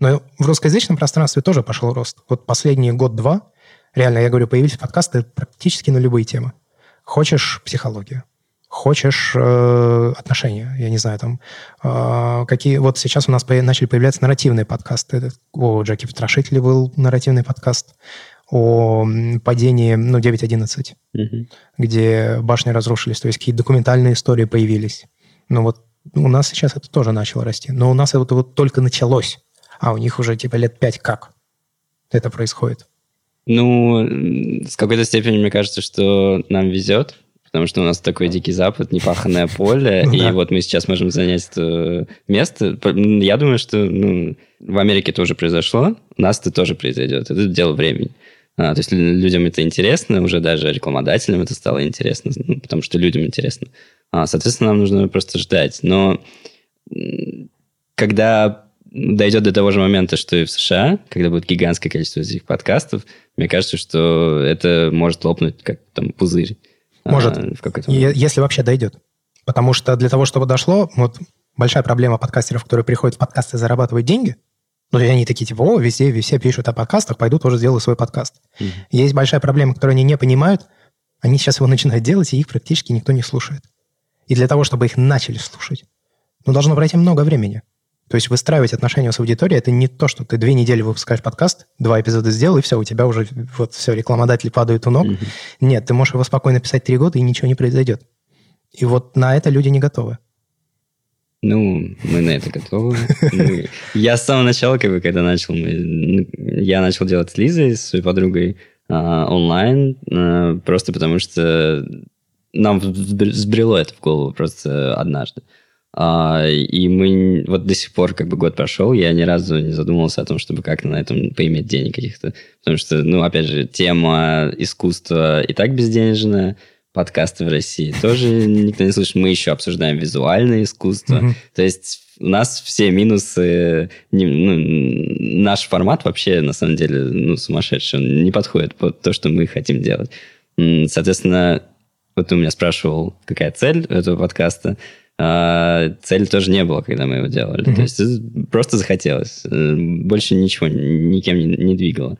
Но в русскоязычном пространстве тоже пошел рост. Вот последние год-два, реально, я говорю, появились подкасты практически на любые темы. Хочешь психологию, хочешь э, отношения, я не знаю, там, э, какие... Вот сейчас у нас по- начали появляться нарративные подкасты. О Джеки Потрошителе был нарративный подкаст о падении, ну, 9.11, Мгм. где башни разрушились, то есть какие-то документальные истории появились. Ну, вот у нас сейчас это тоже начало расти. Но у нас это вот только началось, а у них уже типа лет пять как это происходит. Ну, с какой-то степени мне кажется, что нам везет, потому что у нас такой дикий запад, непаханное поле, Ну и да. вот мы сейчас можем занять это место. Я думаю, что ну, в Америке это уже произошло, у нас это тоже произойдет. Это дело времени. А, то есть лю- людям это интересно, уже даже рекламодателям это стало интересно, ну, потому что людям интересно. А, соответственно, нам нужно просто ждать. Но когда дойдет до того же момента, что и в США, когда будет гигантское количество этих подкастов, мне кажется, что это может лопнуть как там пузырь. а, Может. в Е- момент. Если вообще дойдет. Потому что для того, чтобы дошло, вот большая проблема подкастеров, которые приходят в подкасты и зарабатывают деньги, ну, и они такие, типа, о, везде, все пишут о подкастах, пойду тоже сделаю свой подкаст. Мгм. Есть большая проблема, которую они не понимают, они сейчас его начинают делать, и их практически никто не слушает. И для того, чтобы их начали слушать, ну, должно пройти много времени. То есть выстраивать отношения с аудиторией – это не то, что ты две недели выпускаешь подкаст, два эпизода сделал, и все, у тебя уже вот все, рекламодатели падают у ног. Мгм. Нет, ты можешь его спокойно писать три года, и ничего не произойдет. И вот на это люди не готовы. Ну, мы на это готовы. Мы- Я с самого начала, как бы, когда начал, мы- я начал делать с Лизой, с своей подругой, а, онлайн, а, просто потому что нам взбрело это в голову просто однажды. А, И мы вот до сих пор, как бы год прошел, я ни разу не задумывался о том, чтобы как-то на этом поиметь денег каких-то. Потому что, ну, опять же, тема искусства и так безденежная, подкасты в России тоже никто не слышит. Мы еще обсуждаем визуальное искусство. Мгм. То есть у нас все минусы... не- ну, наш формат вообще, на самом деле, ну, сумасшедший. Он не подходит под то, что мы хотим делать. Соответственно, вот ты у меня спрашивал, какая цель этого подкаста. А, цели тоже не было, когда мы его делали. Мгм. То есть просто захотелось. Э, Больше ничего никем не, не двигало.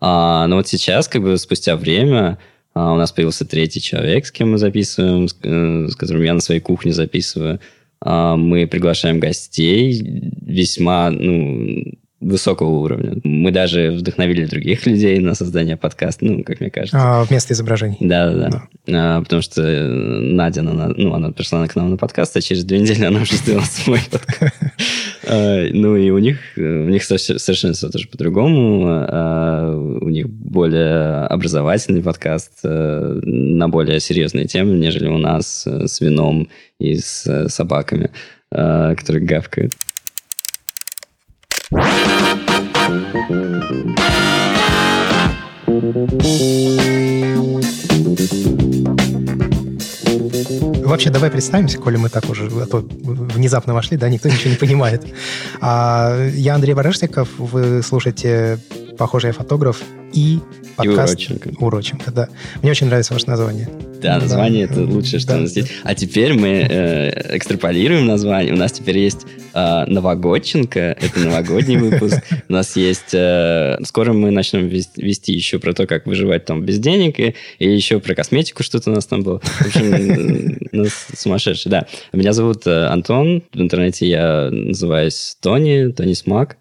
А, но вот сейчас, как бы спустя время, а, у нас появился третий человек, с кем мы записываем, с, э, с которым я на своей кухне записываю. А, мы приглашаем гостей весьма ну, высокого уровня. Мы даже вдохновили других людей на создание подкаста, ну, как мне кажется. А, вместо изображений. Да, да, да. А, потому что э, Надя, она, ну, она пришла к нам на подкаст, а через две недели она уже сделала свой подкаст. А, Ну, и у них, э, у них совершенно все тоже по-другому. А, У них более образовательный подкаст э, на более серьезные темы, нежели у нас с вином и с собаками, которые гавкают. Вообще, давай представимся, коли мы так уже а то внезапно вошли, да, никто ничего не понимает. А, я Андрей Барышников, вы слушаете «Похоже, я фотограф» и подкаст Уроченко. «Уроченко», да. Мне очень нравится ваше название. Да, название это лучшее, что Да, у нас есть. А теперь мы э, экстраполируем название. У нас теперь есть э, Новогодченко, это новогодний выпуск. У нас есть... э, скоро мы начнем вес- вести еще про то, как выживать там без денег, и, и еще про косметику что-то у нас там было. В общем, э, нас сумасшедший, да. Меня зовут э, Антон, в интернете я называюсь Тони, Тони Смак.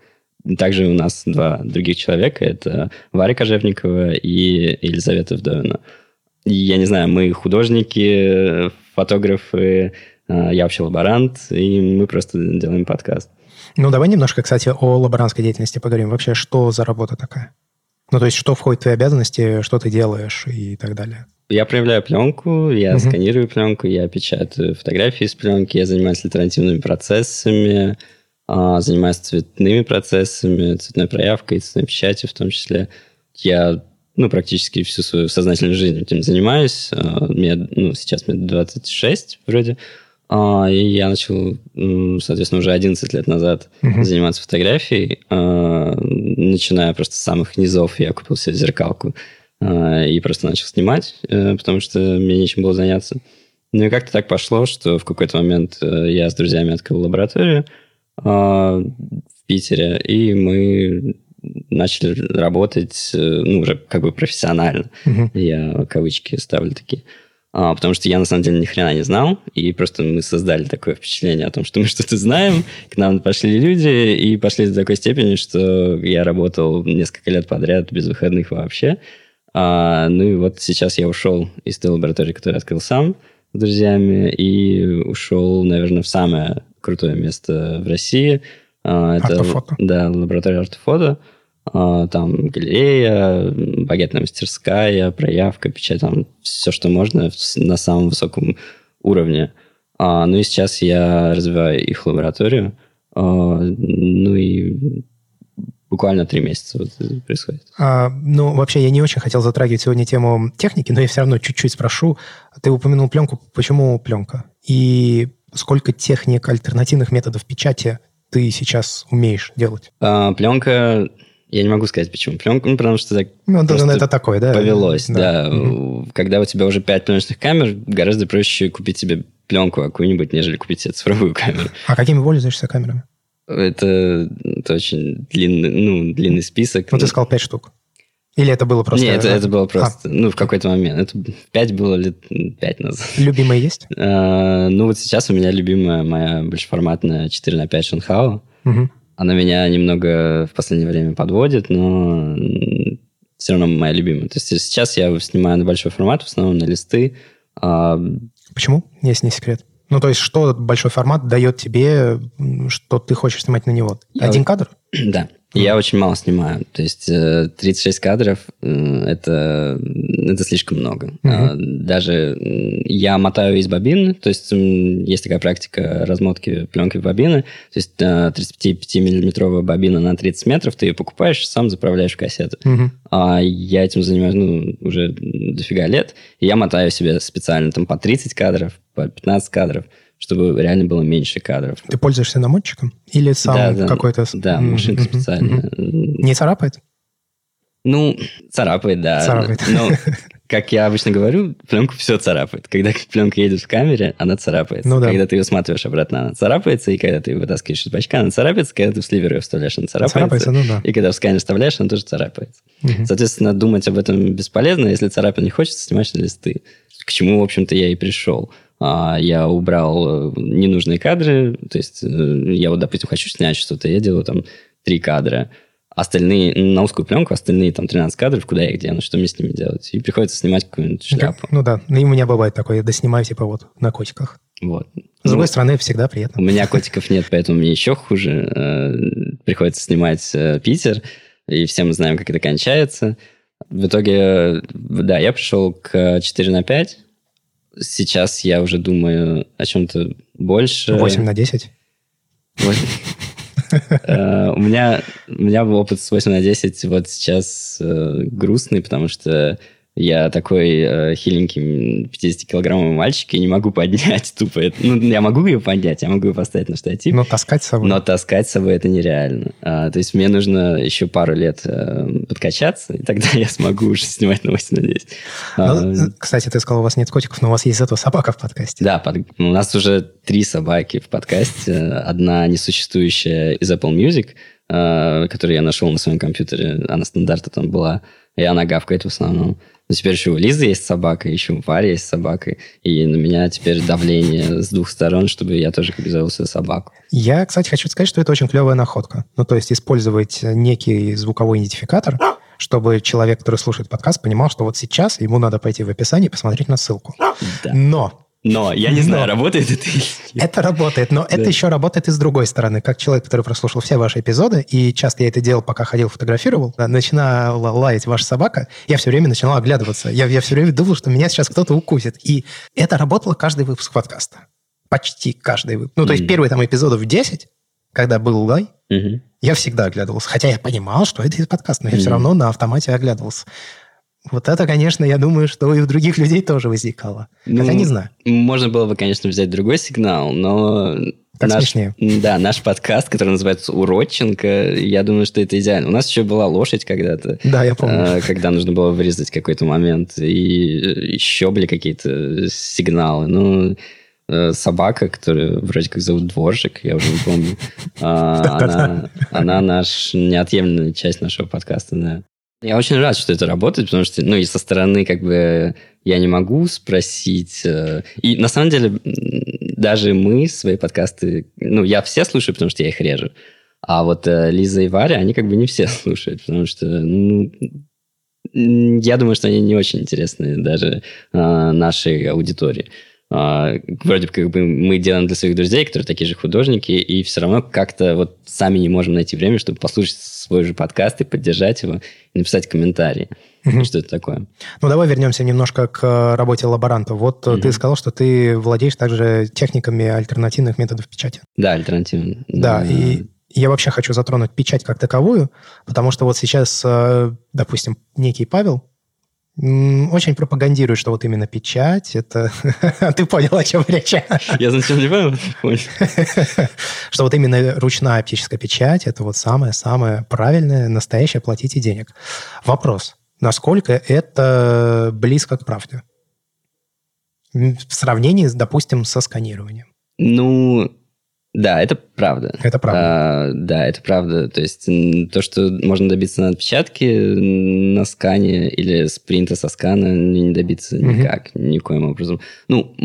Также у нас два других человека. Это Варя Кожевникова и Елизавета Вдовина. И, Я не знаю, мы художники, фотографы, э, я вообще лаборант, и мы просто делаем подкаст. Ну, давай немножко, кстати, о лаборантской деятельности поговорим. Вообще, что за работа такая? Ну, то есть, что входит в твои обязанности, что ты делаешь и так далее. Я проявляю пленку, я Мгм. сканирую пленку, я печатаю фотографии из пленки, я занимаюсь альтернативными процессами, а, занимаюсь цветными процессами, цветной проявкой, цветной печатью в том числе. Я ну, практически всю свою сознательную жизнь этим занимаюсь. А, Мне, ну, сейчас мне 26 вроде. А, И я начал, соответственно, уже 11 лет назад Мгм. заниматься фотографией. А, Начиная просто с самых низов, я купил себе зеркалку а, и просто начал снимать, э, потому что мне нечем было заняться. Ну и как-то так пошло, что в какой-то момент э, я с друзьями открыл лабораторию. А, В Питере, и мы начали работать, э, ну, уже как бы профессионально. Мгм. Я кавычки ставлю такие. А, потому что я, на самом деле, ни хрена не знал, и просто мы создали такое впечатление о том, что мы что-то знаем, к нам пошли люди, и пошли до такой степени, что я работал несколько лет подряд без выходных вообще. А, ну и вот сейчас я ушел из той лаборатории, которую открыл сам с друзьями, и ушел, наверное, в самое крутое место в России. А, это, Артофото. Да, лаборатория артофото. А, Там галерея, багетная мастерская, проявка, печать, там все, что можно на самом высоком уровне. А, Ну и сейчас я развиваю их лабораторию. Ну и буквально три месяца вот происходит. А, ну, вообще, я не очень хотел затрагивать сегодня тему техники, но я все равно чуть-чуть спрошу. Ты упомянул пленку. Почему пленка? И сколько техник, альтернативных методов печати ты сейчас умеешь делать? А, Пленка, я не могу сказать почему. Пленка, ну, потому что так Ну, да, Просто это такое, да? повелось, да. Мгм. Когда у тебя уже пять пленочных камер, гораздо проще купить себе пленку какую-нибудь, нежели купить себе цифровую камеру. А какими пользуешься камерами? Это, это очень длинный, ну, длинный список. Ну, ты сказал пять штук. Или это было просто... Нет, это, это было А, просто, ну, в какой-то момент. Это пять было лет пять назад. любимые есть? А, ну, вот сейчас у меня любимая моя большеформатная 4 на 5 Шанхао. Мгм. Она меня немного в последнее время подводит, но все равно моя любимая. То есть сейчас я снимаю на большой формат, в основном на листы. А, Почему? Если не секрет. Ну, то есть, что большой формат дает тебе, что ты хочешь снимать на него? Я Один вот- кадр? Да. Я очень мало снимаю. То есть э, 36 кадров э, это, это слишком много. А, Даже я мотаю из бобины, то есть есть такая практика размотки пленки в бобины. То есть э, 35-миллиметровая бобина на 30 метров, ты ее покупаешь, сам заправляешь в кассету. Мгм. А я этим занимаюсь ну, уже дофига лет. И я мотаю себе специально там по 30 кадров, по 15 кадров, чтобы реально было меньше кадров. Ты пользуешься намотчиком? Или сам Да, да. какой-то... Да, Мгм, машинка специальная. мгм. Не царапает? Ну, царапает, да. Царапает. Но, как я обычно говорю, пленку все царапает. Когда пленка едет в камере, она царапается. Ну да. Когда ты ее сматываешь обратно, она царапается. И когда ты вытаскиваешь из бачка, она царапается. Когда ты в сливер ее вставляешь, она царапается. Царапается, ну да. И когда в сканер вставляешь, она тоже царапается. Мгм. Соответственно, думать об этом бесполезно. Если царапин не хочется, снимаешь листы. К чему, в общем-то, я и пришел. А, Я убрал э, ненужные кадры. То есть, э, я вот, допустим, хочу снять что-то, я делаю там три кадра. Остальные, на узкую пленку, остальные там 13 кадров, куда я их дену, что мне с ними делать? И приходится снимать какую-нибудь шляпу. Ну да, ну и у меня бывает такое, я доснимаю типа вот на котиках. Вот. С Ну, другой стороны, всегда У приятно. меня котиков нет, поэтому мне еще хуже. Э, Приходится снимать Питер, и все мы знаем, как это кончается. В итоге, да, я пришел к 4 на 5. Сейчас я уже думаю о чем-то больше. 8 на 10. Восемь. Э, У меня, у меня был опыт с 8 на 10 вот сейчас э, грустный, потому что я такой э, хиленький 50-килограммовый мальчик и не могу поднять тупо. это. Ну, я могу ее поднять, я могу ее поставить на штатив, Но таскать с собой. но таскать с собой это нереально. А, то есть мне нужно еще пару лет э, подкачаться, и тогда я смогу уже снимать на 8 на 10. А, Ну, э, кстати, ты сказал, у вас нет котиков, но у вас есть зато собака в подкасте. да, под- у нас уже три собаки в подкасте. Одна несуществующая из Apple Music, э, которую я нашел на своем компьютере. Она стандарта там была. И она гавкает в основном. Но теперь еще у Лизы есть собака, еще у Вари есть собака. И на меня теперь давление с двух сторон, чтобы я тоже как бы завел себе собаку. Я, кстати, хочу сказать, что это очень клевая находка. Ну, то есть использовать некий звуковой идентификатор, чтобы человек, который слушает подкаст, понимал, что вот сейчас ему надо пойти в описание и посмотреть на ссылку. Да. Но Но я не Но. знаю, работает это или нет. это работает, но это Да. еще работает и с другой стороны. Как человек, который прослушал все ваши эпизоды, и часто я это делал, пока ходил, фотографировал, да, начинала лаять ваша собака, я все время начинал оглядываться. Я, я все время думал, что меня сейчас кто-то укусит. И это работало каждый выпуск подкаста. Почти каждый выпуск. Ну, то есть Мгм. первые там эпизодов 10, когда был лай, Мгм. я всегда оглядывался. Хотя я понимал, что это из подкаста, но я все Мгм. равно на автомате оглядывался. Вот это, конечно, я думаю, что и у других людей тоже возникало. Хотя Ну, не знаю. Можно было бы, конечно, взять другой сигнал, но... Так наш, смешнее. Да, наш подкаст, который называется «Уродченко», я думаю, что это идеально. У нас еще была лошадь когда-то, Да, я помню. э, когда нужно было вырезать какой-то момент, и еще были какие-то сигналы. Ну, э, собака, которую вроде как зовут Дворжик, я уже не помню. А, она наш неотъемлемая часть нашего подкаста, да. Я очень рад, что это работает, потому что, ну, и со стороны, как бы, я не могу спросить. Э, и на самом деле, даже мы свои подкасты, ну, я все слушаю, потому что я их режу. А вот э, Лиза и Варя, они как бы не все слушают, потому что, ну, я думаю, что они не очень интересны даже э, нашей аудитории. А, вроде как бы мы делаем для своих друзей, которые такие же художники, и все равно как-то вот сами не можем найти время, чтобы послушать свой же подкаст и поддержать его, и написать комментарии. Угу. Что это такое? Ну, давай вернемся немножко к работе лаборанта. Вот угу. ты сказал, что ты владеешь также техниками альтернативных методов печати. Да, альтернативных. Да, и я вообще хочу затронуть печать как таковую, потому что вот сейчас, э, допустим, некий Павел очень пропагандирует, что вот именно печать, это... Ты понял, о чем речь? Я зачем не понял? Что вот именно ручная оптическая печать, это вот самое-самое правильное, настоящее платите денег. Вопрос. Насколько это близко к правде? В сравнении, допустим, со сканированием. Ну, да, это правда. Это правда. А, да, это правда. То есть то, что можно добиться на отпечатке, на скане или с принта со скана, не добиться угу. никак, никоим образом. Ну,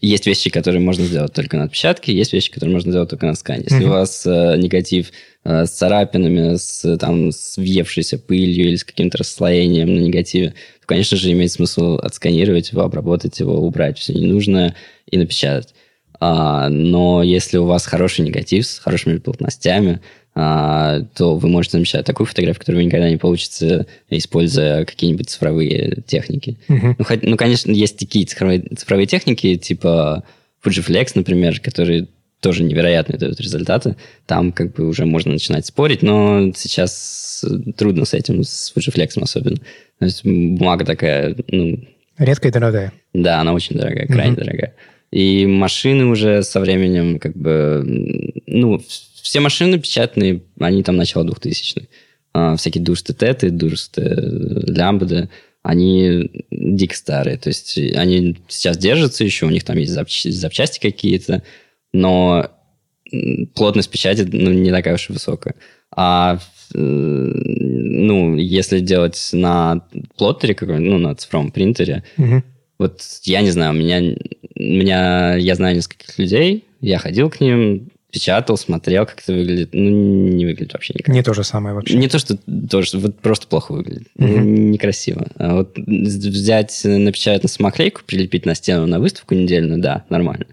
есть вещи, которые можно сделать только на отпечатке, есть вещи, которые можно сделать только на скане. Если угу. у вас э, негатив э, с царапинами, с, там, с въевшейся пылью или с каким-то расслоением на негативе, то, конечно же, имеет смысл отсканировать его, обработать его, убрать все ненужное и напечатать. А, но если у вас хороший негатив с хорошими плотностями, а, то вы можете намечать такую фотографию, которую вы никогда не получится, используя какие-нибудь цифровые техники. Uh-huh. Ну, хоть, ну, конечно, есть такие цифровые, цифровые техники, типа Fujiflex, например, которые тоже невероятные дают результаты. Там как бы уже можно начинать спорить, но сейчас трудно с этим, с Fujiflex особенно. То есть бумага такая, ну... Редкая и дорогая. Да, она очень дорогая, крайне uh-huh. дорогая. И машины уже со временем как бы... Ну, все машины печатные, они там начало 2000-х. А, всякие дурсты теты, дурсты лямбды, они дико старые. То есть они сейчас держатся еще, у них там есть запчасти, запчасти какие-то, но плотность печати ну, не такая уж и высокая. А э, ну, если делать на плоттере, ну, на цифровом принтере, угу. Вот я не знаю, у меня меня, я знаю нескольких людей, я ходил к ним, печатал, смотрел, как это выглядит. Ну, не выглядит вообще никак. Не то же самое вообще. Не то, что тоже, вот просто плохо выглядит. Угу. Некрасиво. А вот взять, напечатать на самоклейку, прилепить на стену на выставку недельную, да, нормально.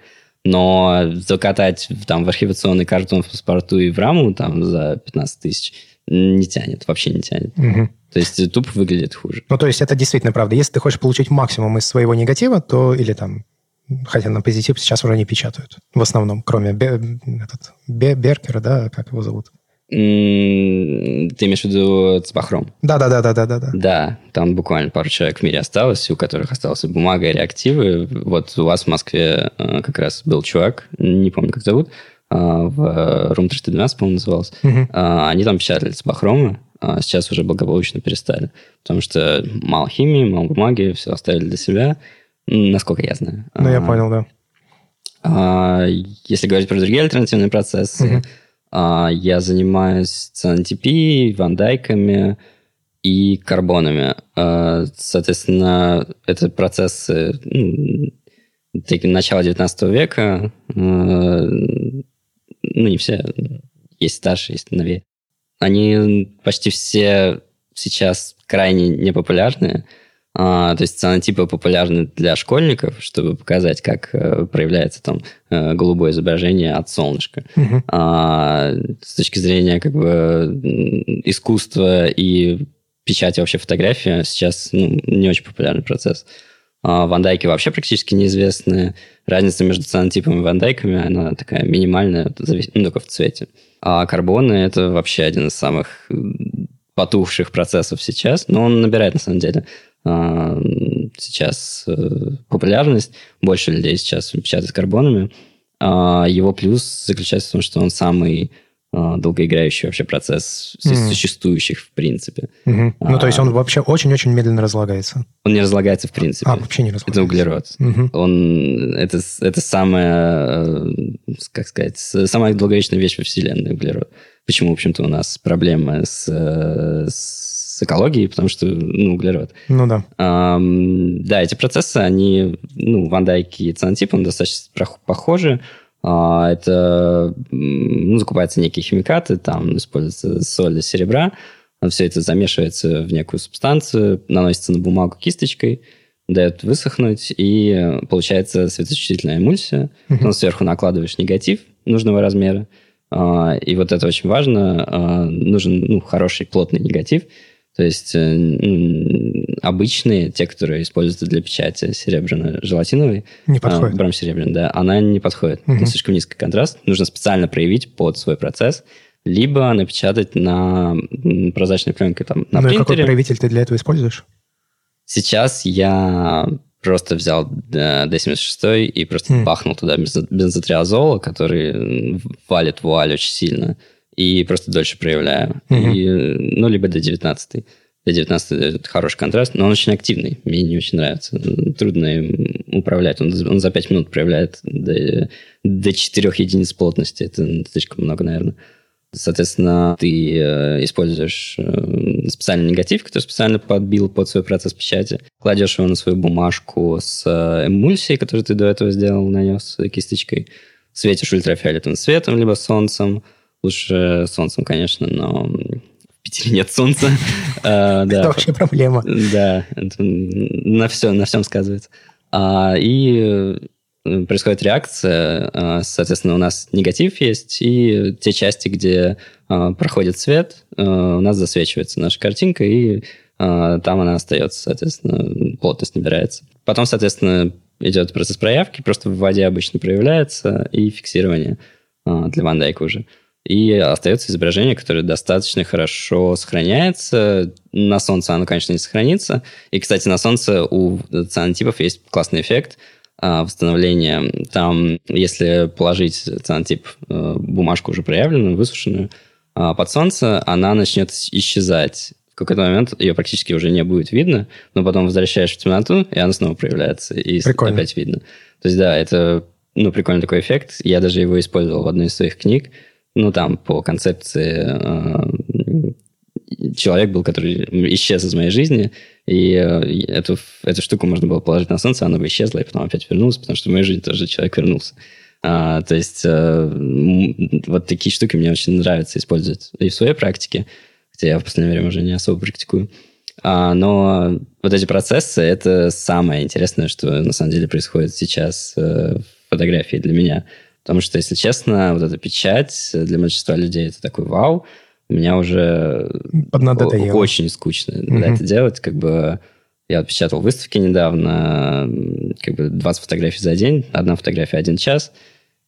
Но закатать там в архивационный картон в паспорту и в раму там за 15 тысяч не тянет, вообще не тянет. Угу. То есть тупо выглядит хуже. Ну, то есть это действительно правда. Если ты хочешь получить максимум из своего негатива, то или там хотя на позитив сейчас уже не печатают. В основном, кроме Бе, этот, Бе, Беркера, да, как его зовут? Ты имеешь в виду Цбахром? Да, да, да, да, да, да, да. Да, там буквально пару человек в мире осталось, у которых осталась бумага и реактивы. Вот у вас в Москве э, как раз был чувак, не помню, как зовут, в Room 312, по-моему, назывался. Угу. Они там печатали Цбахромы, а сейчас уже благополучно перестали. Потому что мало химии, мало бумаги, все оставили для себя. Насколько я знаю. Ну, я а, понял, да. А, если говорить про другие альтернативные процессы, угу. а, я занимаюсь CNTP, вандайками и карбонами. А, соответственно, это процессы ну, начала 19 века. Ну, не все. Есть старше, есть новее. Они почти все сейчас крайне непопулярные. А, то есть цианотипы популярны для школьников, чтобы показать, как э, проявляется там э, голубое изображение от солнышка. Угу. А, с точки зрения как бы искусства и печати вообще фотографии сейчас ну, не очень популярный процесс. А вандайки вообще практически неизвестны. Разница между цианотипами и вандайками, она такая минимальная, ну, только в цвете. А карбоны – это вообще один из самых потухших процессов сейчас, но он набирает, на самом деле, а, сейчас э, популярность, больше людей сейчас печатают карбонами. А его плюс заключается в том, что он самый долгоиграющий вообще процесс mm. существующих в принципе. Mm-hmm. А, ну, то есть он вообще очень-очень медленно разлагается? Он не разлагается в принципе. А, вообще не разлагается. Это углерод. Mm-hmm. Он, это, это самая, э, как сказать, самая долговечная вещь во Вселенной, углерод. Почему, в общем-то, у нас проблемы с, э, с экологией, потому что, ну, углерод. Ну да. А, да, эти процессы, они, ну, Ван Дайк и Цианотип, он достаточно похожи. А, это ну, закупаются некие химикаты, там используется соль серебра, все это замешивается в некую субстанцию, наносится на бумагу кисточкой, дает высохнуть, и получается светочувствительная эмульсия. Потом сверху накладываешь негатив нужного размера, а, и вот это очень важно. А, нужен ну, хороший плотный негатив, то есть э, обычные, те, которые используются для печати серебряно-желатиновой, не подходит. Брам серебряный, да, она не подходит. Угу. слишком низкий контраст. Нужно специально проявить под свой процесс, либо напечатать на прозрачной пленке там, на ну принтере. какой проявитель ты для этого используешь? Сейчас я просто взял D76 и просто mm. бахнул туда бензотриазола, который валит вуаль очень сильно и просто дольше проявляю. Mm-hmm. И, ну, либо до 19. До 19 это хороший контраст, но он очень активный. Мне не очень нравится. Трудно им управлять. Он, он за 5 минут проявляет до, до 4 единиц плотности. Это слишком много, наверное. Соответственно, ты э, используешь э, специальный негатив, который специально подбил под свой процесс печати, кладешь его на свою бумажку с э, эмульсией, которую ты до этого сделал, нанес кисточкой, светишь ультрафиолетовым светом, либо солнцем, Лучше солнцем, конечно, но в Питере нет солнца. А, это вообще проблема. Да, на все, на всем сказывается. А, и э, происходит реакция, а, соответственно, у нас негатив есть, и те части, где проходит свет, у нас засвечивается наша картинка, и там она остается, соответственно, плотность набирается. Потом, соответственно, идет процесс проявки, просто в воде обычно проявляется, и фиксирование для вандайка уже и остается изображение, которое достаточно хорошо сохраняется. На солнце оно, конечно, не сохранится. И, кстати, на солнце у цианотипов есть классный эффект а, восстановления. Там, если положить цианотип, э, бумажку уже проявленную, высушенную, а, под солнце, она начнет исчезать. В какой-то момент ее практически уже не будет видно, но потом возвращаешь в темноту, и она снова проявляется, и Прикольно. опять видно. То есть, да, это ну, прикольный такой эффект. Я даже его использовал в одной из своих книг ну, там, по концепции э, человек был, который исчез из моей жизни, и э, эту, эту штуку можно было положить на солнце, она бы исчезла, и потом опять вернулась, потому что в мою жизнь тоже человек вернулся. А, то есть э, вот такие штуки мне очень нравится использовать и в своей практике, хотя я в последнее время уже не особо практикую. А, но вот эти процессы – это самое интересное, что на самом деле происходит сейчас в фотографии для меня – Потому что, если честно, вот эта печать для большинства людей это такой вау. У меня уже очень скучно mm-hmm. это делать. Как бы я отпечатал выставки недавно, как бы 20 фотографий за день, одна фотография один час,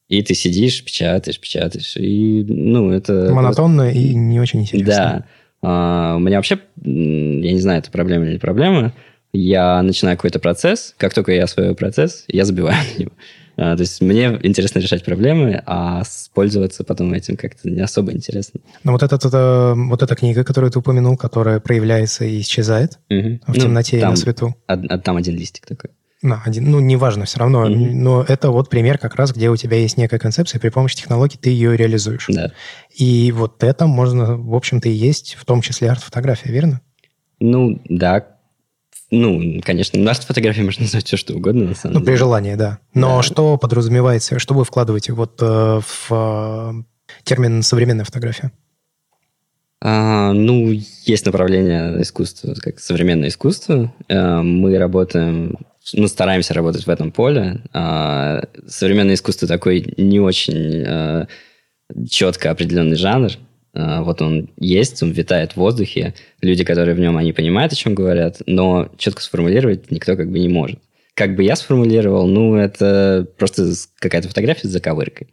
и ты сидишь, печатаешь, печатаешь, и, ну, это... Монотонно вот... и не очень интересно. Да. А, у меня вообще, я не знаю, это проблема или не проблема, я начинаю какой-то процесс, как только я освоил процесс, я забиваю на него. А, то есть мне интересно решать проблемы, а пользоваться потом этим как-то не особо интересно. Но вот, этот, это, вот эта книга, которую ты упомянул, которая проявляется и исчезает угу. в ну, темноте там, и на свету. А, там один листик такой. На, один, ну, неважно, все равно. mm Но это вот пример как раз, где у тебя есть некая концепция, при помощи технологий ты ее реализуешь. Да. И вот это можно, в общем-то, и есть, в том числе арт-фотография, верно? Ну, да, ну, конечно, на фотографии можно назвать все, что угодно, на самом ну, деле. при желании, да. Но да. что подразумевается, что вы вкладываете вот э, в э, термин современная фотография? А, ну, есть направление искусства, как современное искусство. А, мы работаем, ну, стараемся работать в этом поле. А, современное искусство такой не очень а, четко определенный жанр. А, вот он есть, он витает в воздухе. Люди, которые в нем, они понимают, о чем говорят, но четко сформулировать никто как бы не может. Как бы я сформулировал, ну, это просто какая-то фотография с заковыркой.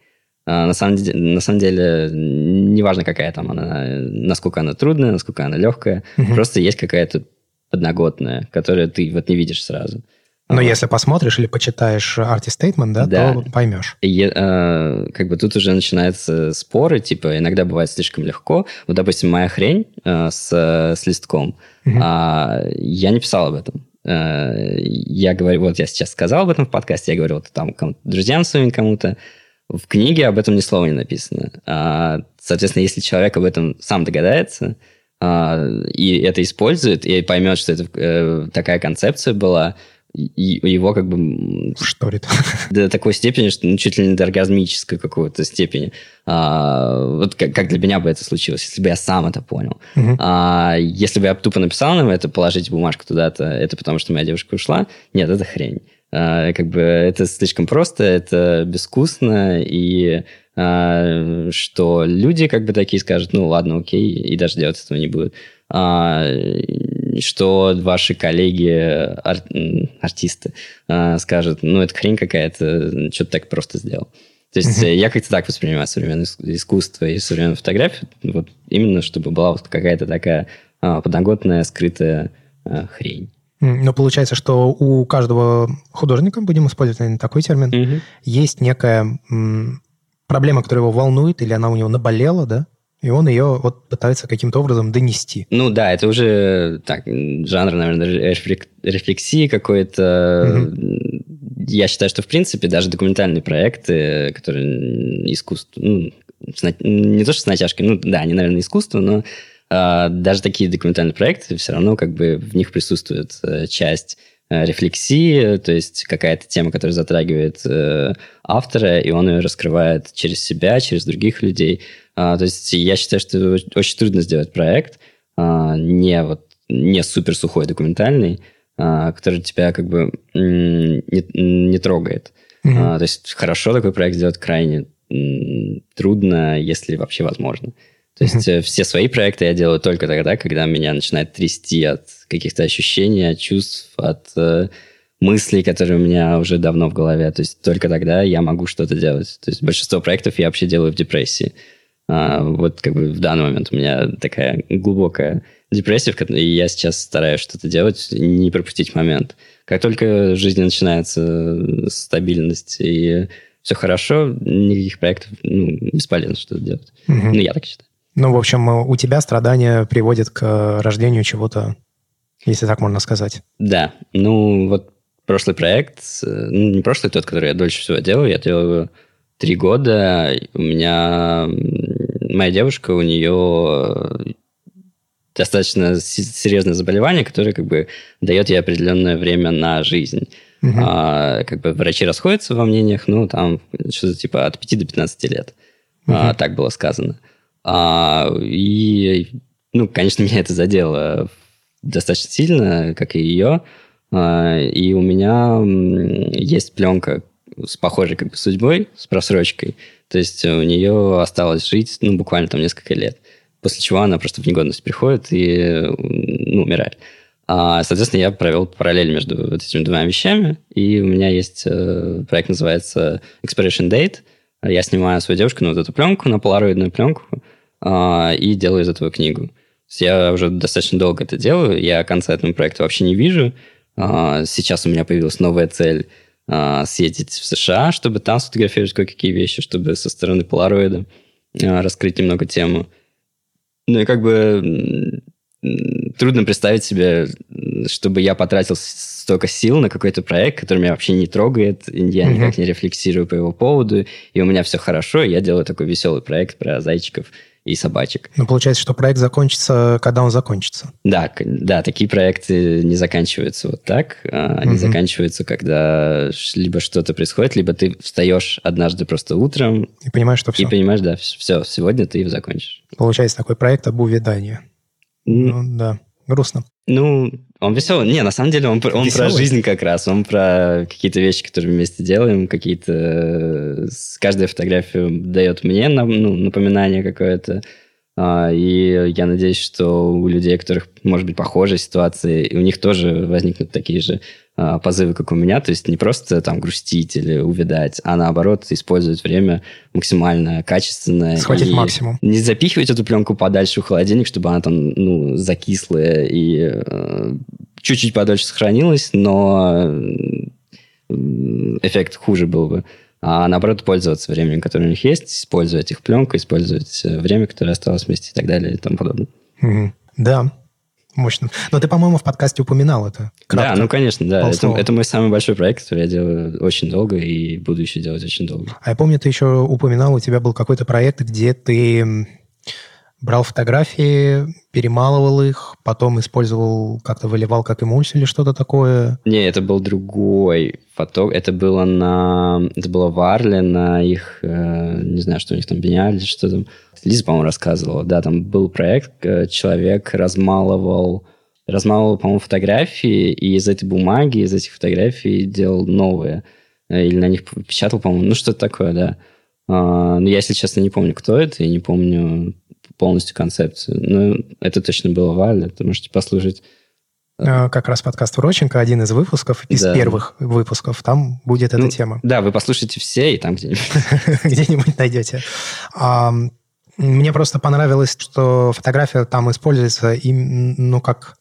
А, на самом, деле, на самом деле, неважно, какая там она, насколько она трудная, насколько она легкая, угу. просто есть какая-то подноготная, которую ты вот не видишь сразу. Но Вот. если посмотришь или почитаешь Artist Statement, да, Да. то поймешь. И, э, как бы тут уже начинаются споры, типа, иногда бывает слишком легко. Вот, допустим, моя хрень э, с, с листком, Мгм. а, я не писал об этом. Э, я говорю, вот я сейчас сказал об этом в подкасте, я говорил это там друзьям своим кому-то. В книге об этом ни слова не написано. А, соответственно, если человек об этом сам догадается а, и это использует, и поймет, что это э, такая концепция была, и- его как бы Шторит. до такой степени, что ну, чуть ли не до оргазмической какой-то степени. А, вот как, как для меня бы это случилось, если бы я сам это понял. Мгм. А если бы я тупо написал нам это, положить бумажку туда-то, это потому что моя девушка ушла, нет, это хрень. А, как бы это слишком просто, это безвкусно, и а, что люди как бы такие скажут, ну ладно, окей, и даже делать этого не будут. А, что ваши коллеги, ар- артисты, а, скажут, ну это хрень какая-то, что ты так просто сделал. То есть э, я как-то так воспринимаю современное иск- искусство и современную фотографию, вот именно чтобы была вот какая-то такая а, подноготная, скрытая а, хрень. Но получается, что у каждого художника, будем использовать, наверное, такой термин, есть некая м, проблема, которая его волнует, или она у него наболела, да? И он ее вот пытается каким-то образом донести. Ну да, это уже так, жанр, наверное, рефлек- рефлексии какой-то. Я считаю, что в принципе даже документальные проекты, которые искусство, ну, на- не то что с натяжкой, ну да, они, наверное, искусство, но а, даже такие документальные проекты все равно как бы в них присутствует э, часть рефлексии, то есть какая-то тема, которая затрагивает э, автора, и он ее раскрывает через себя, через других людей. А, то есть я считаю, что оч- очень трудно сделать проект а, не вот не супер сухой документальный, а, который тебя как бы не, не трогает. А, то есть хорошо такой проект сделать крайне трудно, если вообще возможно. То есть э, все свои проекты я делаю только тогда, когда меня начинает трясти от каких-то ощущений, от чувств, от э, мыслей, которые у меня уже давно в голове. То есть только тогда я могу что-то делать. То есть большинство проектов я вообще делаю в депрессии. А, вот как бы в данный момент у меня такая глубокая депрессия, которой я сейчас стараюсь что-то делать, и не пропустить момент. Как только в жизни начинается стабильность и все хорошо, никаких проектов ну, бесполезно что-то делать. Мгм. Ну, я так считаю. Ну, в общем, у тебя страдания приводят к рождению чего-то, если так можно сказать. Да, ну вот прошлый проект, э, ну не прошлый, тот, который я дольше всего делаю, я делаю его три года. У меня моя девушка, у нее достаточно серьезное заболевание, которое как бы дает ей определенное время на жизнь. Мгм. А, как бы врачи расходятся во мнениях, ну, там что-то типа от 5 до 15 лет. А, Мгм. так было сказано. А, и, ну, конечно, меня это задело достаточно сильно, как и ее. А, и у меня есть пленка с похожей как бы судьбой, с просрочкой. То есть у нее осталось жить, ну, буквально там несколько лет. После чего она просто в негодность приходит и, ну, умирает. А, соответственно, я провел параллель между вот этими двумя вещами, и у меня есть э, проект, называется Expiration Date. Я снимаю свою девушку на вот эту пленку, на полароидную пленку, и делаю из этого книгу. Я уже достаточно долго это делаю, я конца этому проекту вообще не вижу. А, сейчас у меня появилась новая цель а, съездить в США, чтобы там сфотографировать кое-какие вещи, чтобы со стороны полароида а, раскрыть немного тему. Ну и как бы трудно представить себе, чтобы я потратил столько сил на какой-то проект, который меня вообще не трогает, я никак не рефлексирую по его поводу, и у меня все хорошо, и я делаю такой веселый проект про зайчиков и собачек. Ну, получается, что проект закончится, когда он закончится. Да, да, такие проекты не заканчиваются вот так. а, Они Мгм. заканчиваются, когда либо что-то происходит, либо ты встаешь однажды просто утром И понимаешь, что и все. понимаешь, да, все, сегодня ты его закончишь. Получается такой проект об увядании. Ну, Ну, да. Грустно. Ну, он веселый. Не, на самом деле он, про- он про жизнь как раз. Он про какие-то вещи, которые вместе делаем, какие-то... э, Каждая фотография дает мне ну, напоминание какое-то. А, И я надеюсь, что у людей, у которых, может быть, похожие ситуации, у них тоже возникнут такие же позывы, как у меня. То есть не просто там грустить или увядать, а наоборот использовать время максимально качественно. Схватить максимум. Не запихивать эту пленку подальше в холодильник, чтобы она там ну, закислая и э, чуть-чуть подольше сохранилась, но э, эффект хуже был бы. А наоборот, пользоваться временем, которое у них есть, использовать их пленку, использовать э, время, которое осталось вместе и так далее и тому подобное. Угу. Да, мощно. Но ты, по-моему, в подкасте упоминал это. Кратко. Да, ну, конечно, да. Это, это мой самый большой проект, который я делаю очень долго и буду еще делать очень долго. А я помню, ты еще упоминал, у тебя был какой-то проект, где ты брал фотографии, перемалывал их, потом использовал, как-то выливал как эмульсию или что-то такое? Не, это был другой фото. Это было на... Это было в Арле на их... Э, не знаю, что у них там, Бениаль что там. Лиза, по-моему, рассказывала. Да, там был проект, э, человек размалывал размалывал, по-моему, фотографии, и из этой бумаги, из этих фотографий делал новые. Э, или на них печатал, по-моему. Ну, что-то такое, да. А, но я, если честно, не помню, кто это, и не помню полностью концепцию. Но это точно было Валя, это можете послушать. А, как раз подкаст Уроченко, один из выпусков, из да. первых выпусков, там будет эта ну, тема. Да, вы послушайте все, и там где-нибудь. Где-нибудь найдете. Мне просто понравилось, что фотография там используется, ну, как...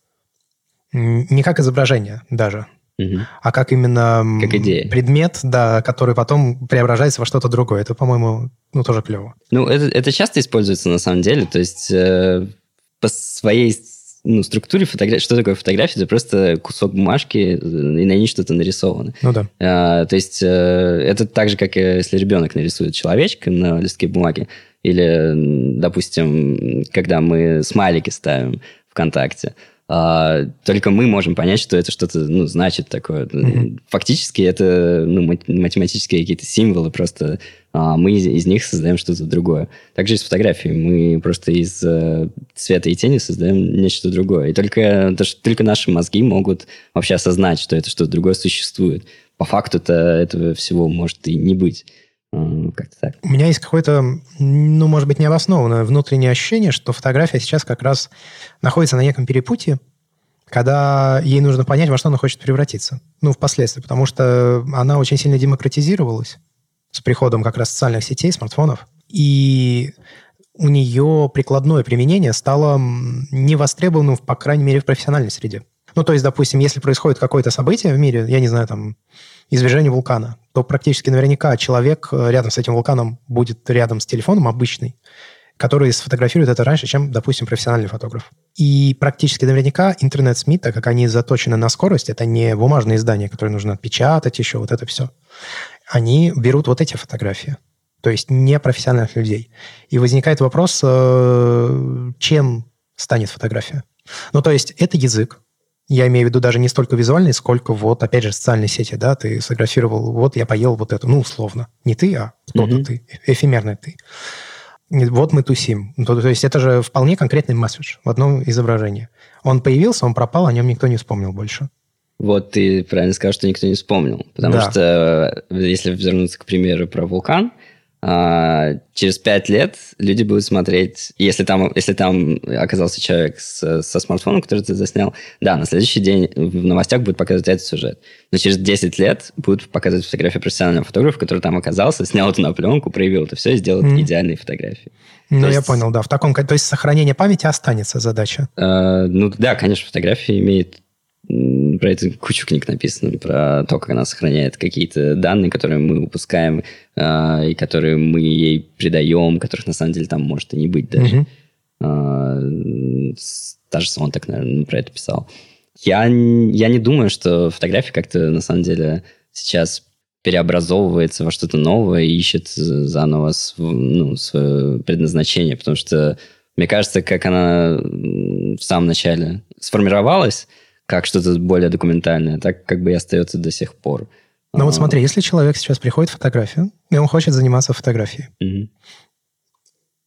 Не как изображение даже, угу. а как именно как идея. предмет, да, который потом преображается во что-то другое. Это, по-моему, ну, тоже клево. Ну, это, это часто используется на самом деле. То есть э, по своей ну, структуре фотографии... Что такое фотография? Это просто кусок бумажки, э, и на ней что-то нарисовано. Ну да. А, то есть э, это так же, как если ребенок нарисует человечка на листке бумаги, или, допустим, когда мы смайлики ставим ВКонтакте. А, только мы можем понять, что это что-то ну, значит такое. Mm-hmm. Фактически это ну, математические какие-то символы, просто а мы из, из них создаем что-то другое. Также и с фотографией. Мы просто из э, цвета и тени создаем нечто другое. И только, только наши мозги могут вообще осознать, что это что-то другое существует. По факту-то этого всего может и не быть. Как-то так. У меня есть какое-то, ну, может быть, необоснованное внутреннее ощущение, что фотография сейчас как раз находится на неком перепутье, когда ей нужно понять, во что она хочет превратиться. Ну, впоследствии, потому что она очень сильно демократизировалась с приходом как раз социальных сетей, смартфонов. И у нее прикладное применение стало невостребованным, по крайней мере, в профессиональной среде. Ну, то есть, допустим, если происходит какое-то событие в мире, я не знаю, там, извержение вулкана, то практически наверняка человек э, рядом с этим вулканом будет рядом с телефоном обычный, который сфотографирует это раньше, чем, допустим, профессиональный фотограф. И практически наверняка интернет-СМИ, так как они заточены на скорость, это не бумажные издания, которые нужно отпечатать еще, вот это все. Они берут вот эти фотографии, то есть не профессиональных людей. И возникает вопрос, э, чем станет фотография? Ну, то есть это язык, я имею в виду даже не столько визуальный, сколько вот, опять же, социальные сети, да, ты сфотографировал, вот я поел вот это, ну, условно. Не ты, а кто-то mm-hmm. ты, эфемерный ты. Вот мы тусим. Ну, то, то есть это же вполне конкретный месседж в одном изображении. Он появился, он пропал, о нем никто не вспомнил больше. Вот ты правильно сказал, что никто не вспомнил. Потому да. что, э, если вернуться к примеру про вулкан, через пять лет люди будут смотреть, если там, если там оказался человек с, со смартфоном, который ты заснял, да, на следующий день в новостях будет показывать этот сюжет. Но через 10 лет будут показывать фотографию профессионального фотографа, который там оказался, снял это на пленку, проявил это все и сделал mm. идеальные фотографии. Ну, то я есть, понял, да. В таком, то есть сохранение памяти останется задача. Э, ну, да, конечно, фотография имеет про это кучу книг написано, про то, как она сохраняет какие-то данные, которые мы упускаем, э, и которые мы ей придаем, которых на самом деле там может и не быть даже. Mm-hmm. Э, даже он так, наверное, про это писал. Я, я не думаю, что фотография как-то на самом деле сейчас переобразовывается во что-то новое и ищет заново ну, свое предназначение, потому что мне кажется, как она в самом начале сформировалась, как что-то более документальное, так как бы и остается до сих пор. Ну вот а. смотри, если человек сейчас приходит в фотографию, и он хочет заниматься фотографией, угу.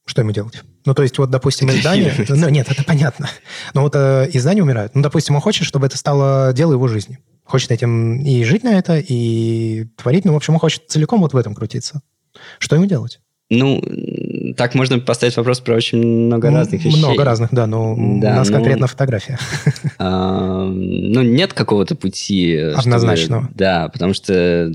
что ему делать? Ну, то есть, вот, допустим, издание... Ну, нет, это понятно. Но вот э, издание умирает. Ну, допустим, он хочет, чтобы это стало дело его жизни. Хочет этим и жить на это, и творить. Ну, в общем, он хочет целиком вот в этом крутиться. Что ему делать? Ну, так можно поставить вопрос про очень много разных вещей. Много разных, да, но да, у нас ну, конкретно фотография. А, ну, нет какого-то пути. Однозначного. Чтобы, да, потому что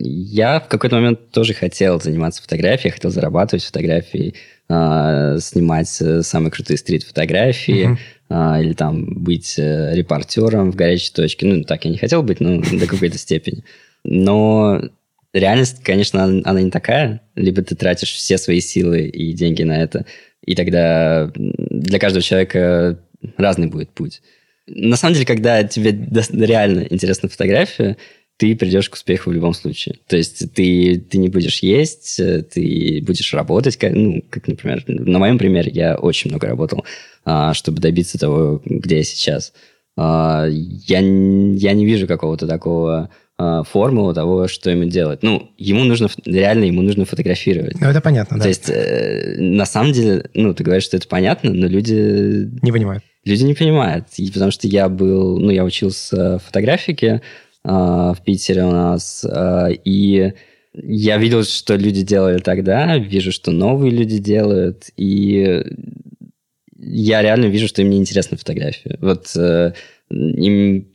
я в какой-то момент тоже хотел заниматься фотографией, хотел зарабатывать фотографией, а, снимать самые крутые стрит-фотографии, угу. а, или там быть э, репортером в горячей точке. Ну, так я не хотел быть, но до какой-то степени. Но реальность, конечно, она не такая. Либо ты тратишь все свои силы и деньги на это, и тогда для каждого человека разный будет путь. На самом деле, когда тебе реально интересна фотография, ты придешь к успеху в любом случае. То есть ты, ты не будешь есть, ты будешь работать, как, ну, как, например, на моем примере я очень много работал, а, чтобы добиться того, где я сейчас. А, я, я не вижу какого-то такого формулу того, что ему делать. Ну, ему нужно, реально ему нужно фотографировать. Ну, это понятно, да. То есть, э, на самом деле, ну, ты говоришь, что это понятно, но люди... Не понимают. Люди не понимают, и потому что я был, ну, я учился фотографике, а, в Питере у нас, а, и я видел, что люди делали тогда, вижу, что новые люди делают, и я реально вижу, что им не интересна фотография. Вот э, им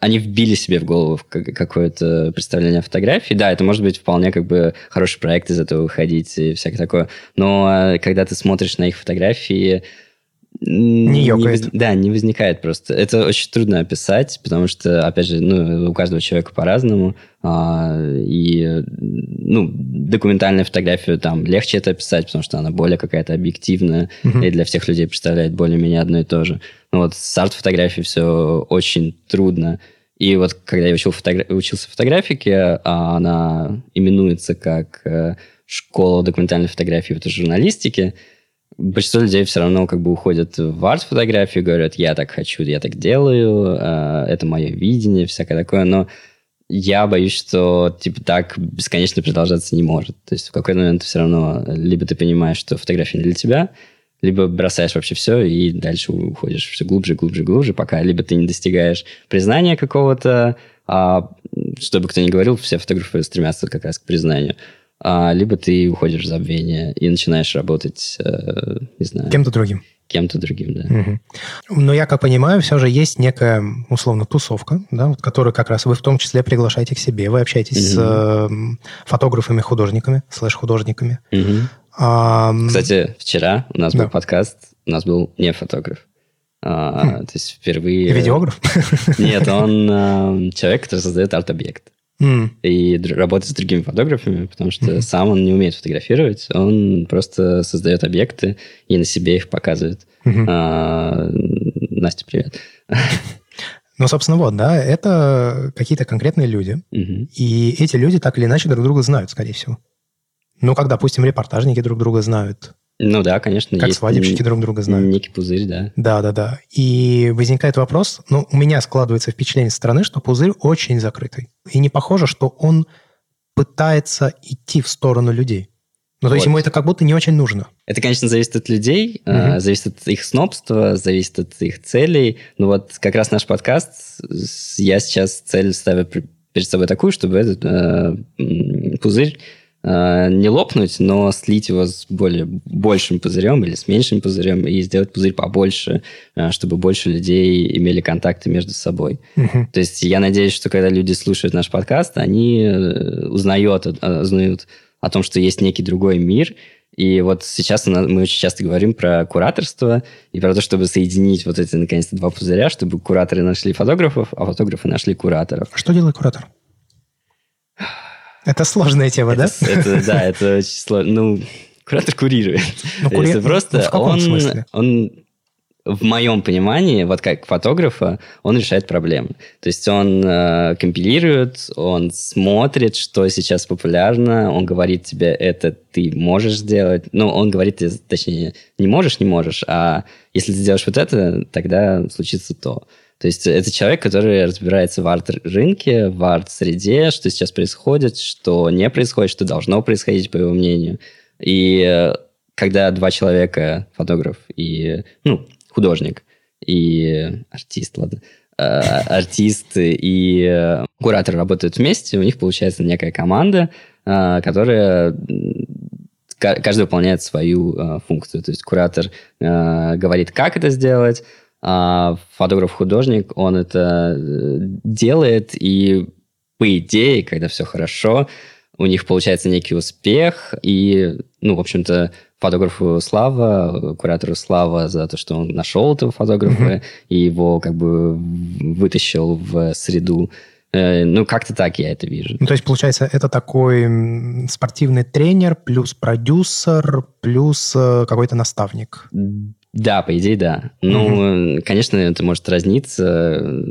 они вбили себе в голову какое-то представление о фотографии. Да, это может быть вполне как бы хороший проект из этого выходить и всякое такое. Но э, когда ты смотришь на их фотографии, не ёкает. Не, да, не возникает просто. Это очень трудно описать, потому что, опять же, ну, у каждого человека по-разному. А, и, ну, документальную фотографию там легче это описать, потому что она более какая-то объективная, угу. и для всех людей представляет более-менее одно и то же. Но вот с арт-фотографией все очень трудно. И вот когда я учил фотогра... учился фотографике, а она именуется как э, школа документальной фотографии и журналистики, большинство людей все равно как бы уходят в арт-фотографию, говорят, я так хочу, я так делаю, э, это мое видение, всякое такое, но я боюсь, что типа так бесконечно продолжаться не может. То есть в какой-то момент все равно либо ты понимаешь, что фотография не для тебя, либо бросаешь вообще все и дальше уходишь все глубже, глубже, глубже, пока либо ты не достигаешь признания какого-то, а, чтобы кто ни говорил, все фотографы стремятся как раз к признанию а, либо ты уходишь в забвение и начинаешь работать, э, не знаю... Кем-то другим. Кем-то другим, да. Угу. Но я как понимаю, все же есть некая, условно, тусовка, да, вот, которую как раз вы в том числе приглашаете к себе. Вы общаетесь угу. с э, фотографами, художниками, слэш-художниками. Угу. А, Кстати, вчера у нас да. был подкаст, у нас был не фотограф. А, хм. То есть впервые... Видеограф? Нет, он а, человек, который создает арт-объект mm. и работать с другими фотографами, потому что mm сам он не умеет фотографировать, он просто создает объекты и на себе их показывает. Mm-hmm. А, Настя, привет. Ну, собственно, вот, да, это какие-то конкретные люди, mm и эти люди так или иначе друг друга знают, скорее всего. Ну, как, допустим, репортажники друг друга знают, ну да, конечно. Как свадебщики друг друга знают. Некий пузырь, да. Да, да, да. И возникает вопрос, ну, у меня складывается впечатление со стороны, что пузырь очень закрытый. И не похоже, что он пытается идти в сторону людей. Ну, то вот. есть ему это как будто не очень нужно. Это, конечно, зависит от людей, угу. зависит от их снобства, зависит от их целей. Но вот как раз наш подкаст, я сейчас цель ставлю перед собой такую, чтобы этот э, пузырь не лопнуть, но слить его с более большим пузырем или с меньшим пузырем и сделать пузырь побольше, э, чтобы больше людей имели контакты между собой. Угу. То есть я надеюсь, что когда люди слушают наш подкаст, они э, узнают, узнают о том, что есть некий другой мир, и вот сейчас мы очень часто говорим про кураторство и про то, чтобы соединить вот эти, наконец-то, два пузыря, чтобы кураторы нашли фотографов, а фотографы нашли кураторов. Что делает куратор? Это сложная тема, это, да? Это, да, это очень сложно. Ну, куратор курирует. Ну, кури... Если просто ну, в каком он, смысле? он в моем понимании, вот как фотографа, он решает проблемы. То есть он э, компилирует, он смотрит, что сейчас популярно, он говорит тебе, это ты можешь сделать. Ну, он говорит, точнее, не можешь, не можешь, а если ты сделаешь вот это, тогда случится то. То есть это человек, который разбирается в арт-рынке, в арт-среде, что сейчас происходит, что не происходит, что должно происходить, по его мнению. И э, когда два человека, фотограф и, ну, художник, и артист, ладно, э, артист и э, куратор работают вместе, у них получается некая команда, которая каждый выполняет свою функцию. То есть куратор говорит, как это сделать, а фотограф-художник, он это э, делает, и по идее, когда все хорошо, у них получается некий успех, и, ну, в общем-то, фотографу слава, куратору слава за то, что он нашел этого фотографа mm-hmm. и его как бы вытащил в среду. Э, ну, как-то так я это вижу. Ну, то есть, получается, это такой спортивный тренер плюс продюсер плюс э, какой-то наставник. Да, по идее, да. Ну, угу. конечно, это может разниться.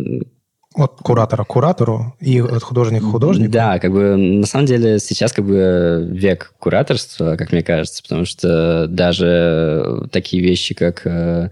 От куратора к куратору и от художника к художнику? Да, как бы на самом деле сейчас как бы век кураторства, как мне кажется, потому что даже такие вещи, как, э,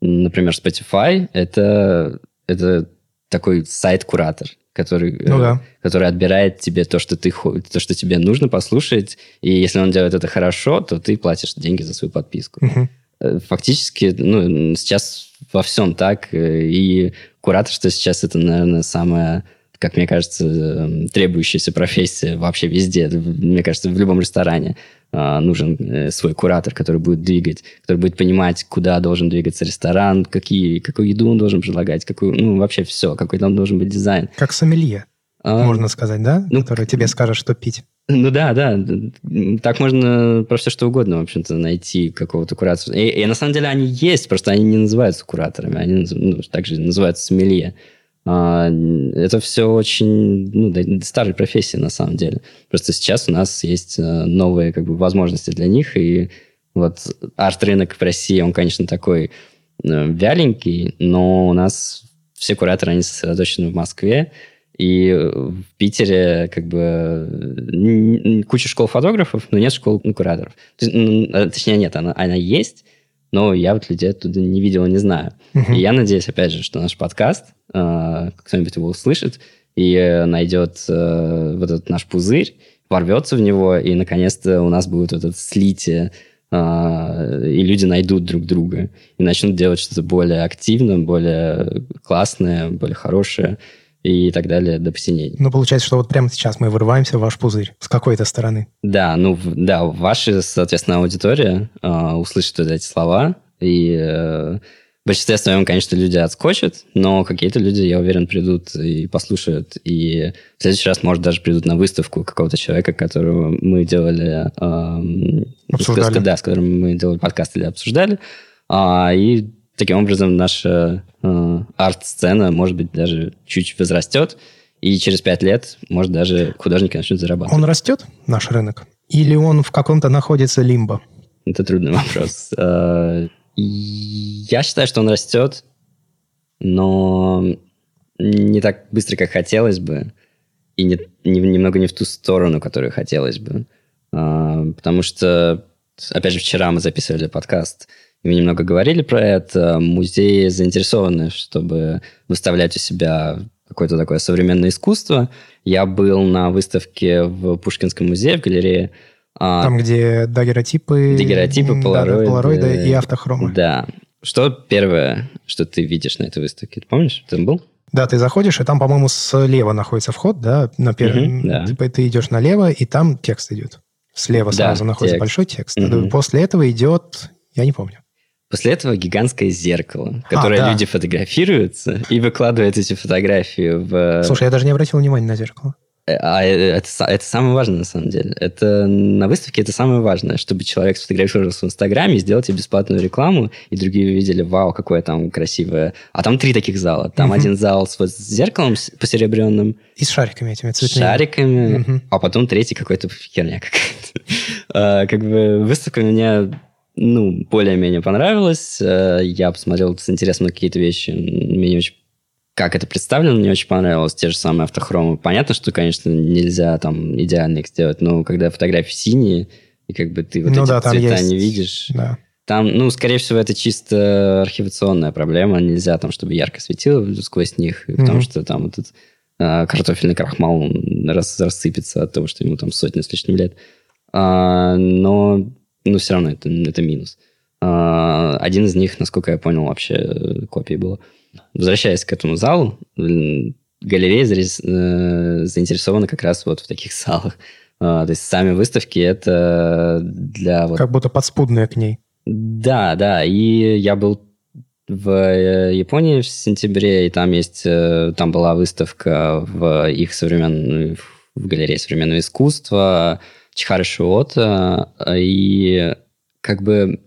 например, Spotify, это, это такой сайт-куратор который, ну, да. который отбирает тебе то, что ты то, что тебе нужно послушать, и если он делает это хорошо, то ты платишь деньги за свою подписку. Угу. Фактически, ну, сейчас во всем так, э, и кураторство сейчас это, наверное, самое как мне кажется, эм, требующаяся профессия вообще везде. Мне кажется, в любом ресторане а, нужен э, свой куратор, который будет двигать, который будет понимать, куда должен двигаться ресторан, какие, какую еду он должен предлагать, какую, ну, вообще все, какой там должен быть дизайн. Как сомелье, а, можно сказать, да? Ну, который тебе скажет, что пить. Ну да, да. Так можно про все что угодно, в общем-то, найти какого-то куратора. И, и на самом деле они есть, просто они не называются кураторами, они ну, также называются сомелье. А, это все очень ну, старая профессия на самом деле. Просто сейчас у нас есть э, новые как бы, возможности для них, и вот арт-рынок в России, он, конечно, такой э, вяленький, но у нас все кураторы, они сосредоточены в Москве, и в Питере как бы куча школ фотографов, но нет школ кураторов. Э, точнее, нет, она, она есть, но я вот людей оттуда не видел и не знаю. Uh-huh. И я надеюсь, опять же, что наш подкаст, э, кто-нибудь его услышит и э, найдет э, вот этот наш пузырь, ворвется в него, и наконец-то у нас будет вот это слитие, э, и люди найдут друг друга и начнут делать что-то более активное, более классное, более хорошее и так далее до посинения. Ну, получается, что вот прямо сейчас мы вырываемся в ваш пузырь с какой-то стороны. Да, ну, да, ваша, соответственно, аудитория э, услышит вот эти слова, и э, в большинстве своем, конечно, люди отскочат, но какие-то люди, я уверен, придут и послушают, и в следующий раз, может, даже придут на выставку какого-то человека, которого мы делали... Э, обсуждали. С, да, с которым мы делали подкаст или обсуждали, а, и таким образом наша э, арт-сцена, может быть, даже чуть возрастет, и через пять лет, может, даже художники начнут зарабатывать. Он растет, наш рынок? Или он в каком-то находится лимбо? Это трудный вопрос. Э, я считаю, что он растет, но не так быстро, как хотелось бы, и не, не, немного не в ту сторону, которую хотелось бы. Э, потому что, опять же, вчера мы записывали подкаст, мы немного говорили про это. Музеи заинтересованы, чтобы выставлять у себя какое-то такое современное искусство. Я был на выставке в Пушкинском музее, в галерее. А, Там, где дагеротипы, дагеротипы полароиды, да, полароиды и автохромы. Да. Что первое, что ты видишь на этой выставке? Ты помнишь, ты был? Да, ты заходишь, и там, по-моему, слева находится вход, да, на пер... угу, да. Типа ты идешь налево, и там текст идет. Слева да, сразу находится текст. большой текст. Угу. После этого идет, я не помню. После этого гигантское зеркало, в которое а, да. люди фотографируются и выкладывают эти фотографии в... Слушай, я даже не обратил внимания на зеркало. Э, а э, это, это самое важное, на самом деле. Это на выставке это самое важное, чтобы человек сфотографировался в Инстаграме, и сделать бесплатную рекламу, и другие увидели, вау, какое там красивое. А там три таких зала. Там угу. один зал с вот зеркалом посеребренным. И с шариками этими цветными. С шариками. Угу. А потом третий какой-то херня какая-то. А, как бы выставка меня ну, более-менее понравилось. Э, я посмотрел с интересом на какие-то вещи. Мне не очень как это представлено, мне очень понравилось. Те же самые автохромы. Понятно, что, конечно, нельзя там идеально их сделать, но когда фотографии синие, и как бы ты вот ну, эти да, цвета есть... не видишь... Да. Там, ну, скорее всего, это чисто архивационная проблема. Нельзя там, чтобы ярко светило сквозь них, mm-hmm. потому что там этот э, картофельный крахмал рас, рассыпется от того, что ему там сотни с лишним лет. А, но но все равно это, это минус. А, один из них, насколько я понял, вообще копией было. Возвращаясь к этому залу, галерея э, заинтересована как раз вот в таких залах. А, то есть сами выставки это для... Вот... Как будто подспудные к ней. Да, да. И я был в э, Японии в сентябре, и там есть, э, там была выставка в их современной, в галерее современного искусства, Чихары Шиота, и как бы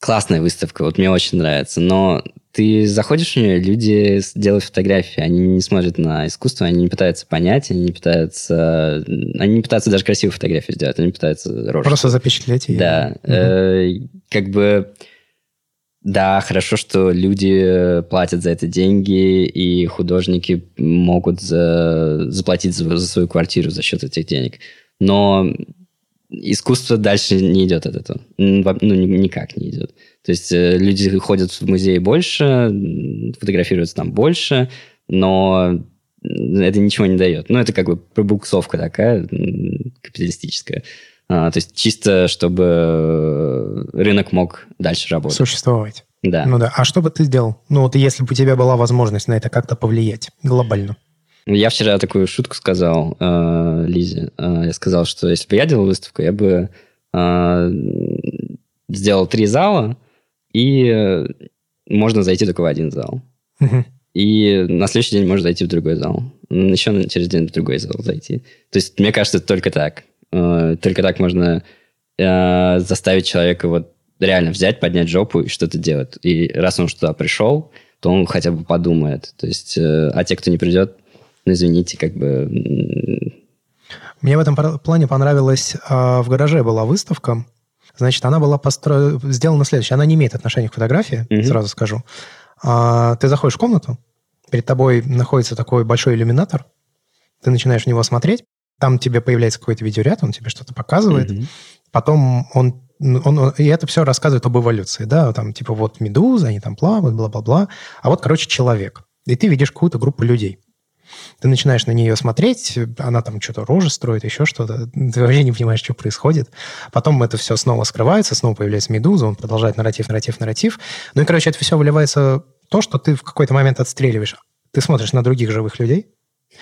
классная выставка, вот мне очень нравится, но ты заходишь в нее, люди делают фотографии, они не смотрят на искусство, они не пытаются понять, они не пытаются... Они не пытаются даже красивую фотографию сделать, они пытаются рожу. Просто запечатлеть ее. Да. Угу. Э, как бы... Да, хорошо, что люди платят за это деньги, и художники могут за, заплатить за, за свою квартиру за счет этих денег. Но искусство дальше не идет от этого. Ну, никак не идет. То есть э, люди ходят в музей больше, фотографируются там больше, но это ничего не дает. Ну, это как бы пробуксовка такая капиталистическая. А, то есть чисто, чтобы рынок мог дальше работать. Существовать. Да. Ну да. А что бы ты сделал? Ну вот если бы у тебя была возможность на это как-то повлиять глобально? Я вчера такую шутку сказал э, Лизе. Э, я сказал, что если бы я делал выставку, я бы э, сделал три зала, и э, можно зайти только в один зал. И на следующий день можно зайти в другой зал. Еще через день в другой зал зайти. То есть, мне кажется, только так. Э, только так можно э, заставить человека вот реально взять, поднять жопу и что-то делать. И раз он туда пришел, то он хотя бы подумает. То есть, а те, кто не придет, ну, извините, как бы... Мне в этом плане понравилось, в гараже была выставка, Значит, она была постро... сделана следующее. Она не имеет отношения к фотографии, mm-hmm. сразу скажу. А, ты заходишь в комнату, перед тобой находится такой большой иллюминатор, ты начинаешь в него смотреть, там тебе появляется какой-то видеоряд, он тебе что-то показывает, mm-hmm. потом он, он, он, и это все рассказывает об эволюции, да, там типа вот медуза, они там плавают, бла-бла-бла, а вот, короче, человек. И ты видишь какую-то группу людей. Ты начинаешь на нее смотреть, она там что-то рожи строит, еще что-то. Ты вообще не понимаешь, что происходит. Потом это все снова скрывается, снова появляется медуза, он продолжает нарратив, нарратив, нарратив. Ну и, короче, это все выливается то, что ты в какой-то момент отстреливаешь. Ты смотришь на других живых людей,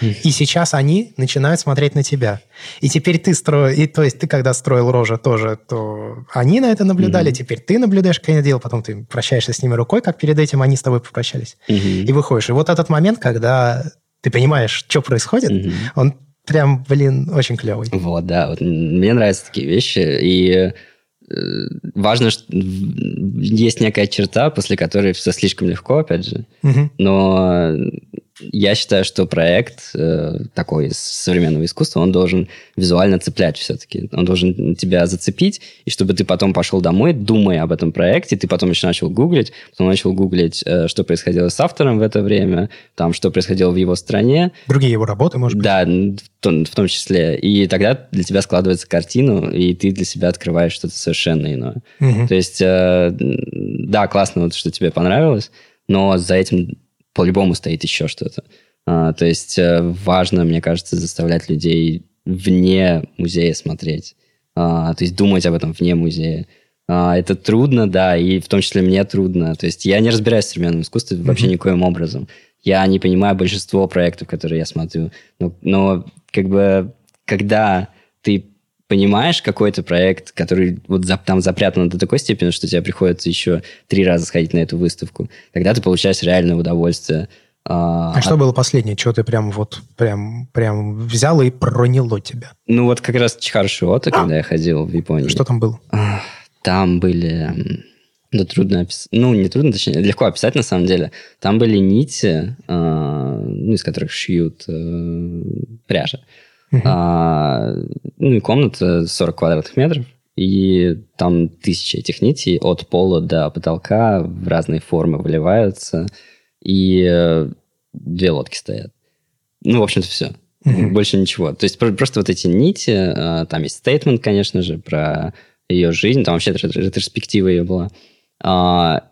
и сейчас они начинают смотреть на тебя. И теперь ты строил, и то есть ты когда строил рожа тоже, то они на это наблюдали, mm-hmm. теперь ты наблюдаешь, как они делают, потом ты прощаешься с ними рукой, как перед этим они с тобой попрощались. Mm-hmm. И выходишь. И вот этот момент, когда ты понимаешь, что происходит, mm-hmm. он прям, блин, очень клевый. Вот, да. Вот мне нравятся такие вещи. И э, важно, что есть некая черта, после которой все слишком легко, опять же. Mm-hmm. Но я считаю, что проект э, такой современного искусства, он должен визуально цеплять все-таки. Он должен тебя зацепить, и чтобы ты потом пошел домой, думая об этом проекте, ты потом еще начал гуглить, потом начал гуглить, э, что происходило с автором в это время, там, что происходило в его стране. Другие его работы, может быть? Да, в том, в том числе. И тогда для тебя складывается картину, и ты для себя открываешь что-то совершенно иное. Угу. То есть, э, да, классно, вот, что тебе понравилось, но за этим по-любому стоит еще что-то. А, то есть э, важно, мне кажется, заставлять людей вне музея смотреть. А, то есть думать об этом вне музея. А, это трудно, да, и в том числе мне трудно. То есть я не разбираюсь в современном искусстве mm-hmm. вообще никоим образом. Я не понимаю большинство проектов, которые я смотрю. Но, но как бы когда ты понимаешь какой-то проект, который вот за, там запрятан до такой степени, что тебе приходится еще три раза сходить на эту выставку, тогда ты получаешь реальное удовольствие. А, а что было последнее? Что ты прям вот прям, прям взял и проняло тебя? Ну вот как раз Чхаршиота, когда я ходил в Японию. Что там было? Там были... Да трудно описать. Ну, не трудно, точнее, легко описать на самом деле. Там были нити, э, ну, из которых шьют э, пряжа. Uh-huh. А, ну и комната 40 квадратных метров. И там тысячи этих нитей от пола до потолка в разные формы выливаются. И э, две лодки стоят. Ну, в общем-то, все. Uh-huh. Больше ничего. То есть просто вот эти нити, э, там есть стейтмент, конечно же, про ее жизнь, там вообще ретроспектива ее была. А,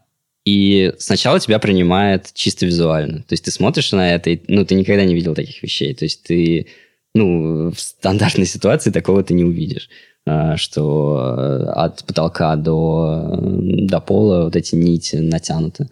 и сначала тебя принимает чисто визуально. То есть ты смотришь на это, и, ну, ты никогда не видел таких вещей. То есть ты ну, в стандартной ситуации такого ты не увидишь а, что э, от потолка до, до пола вот эти нити натянуты.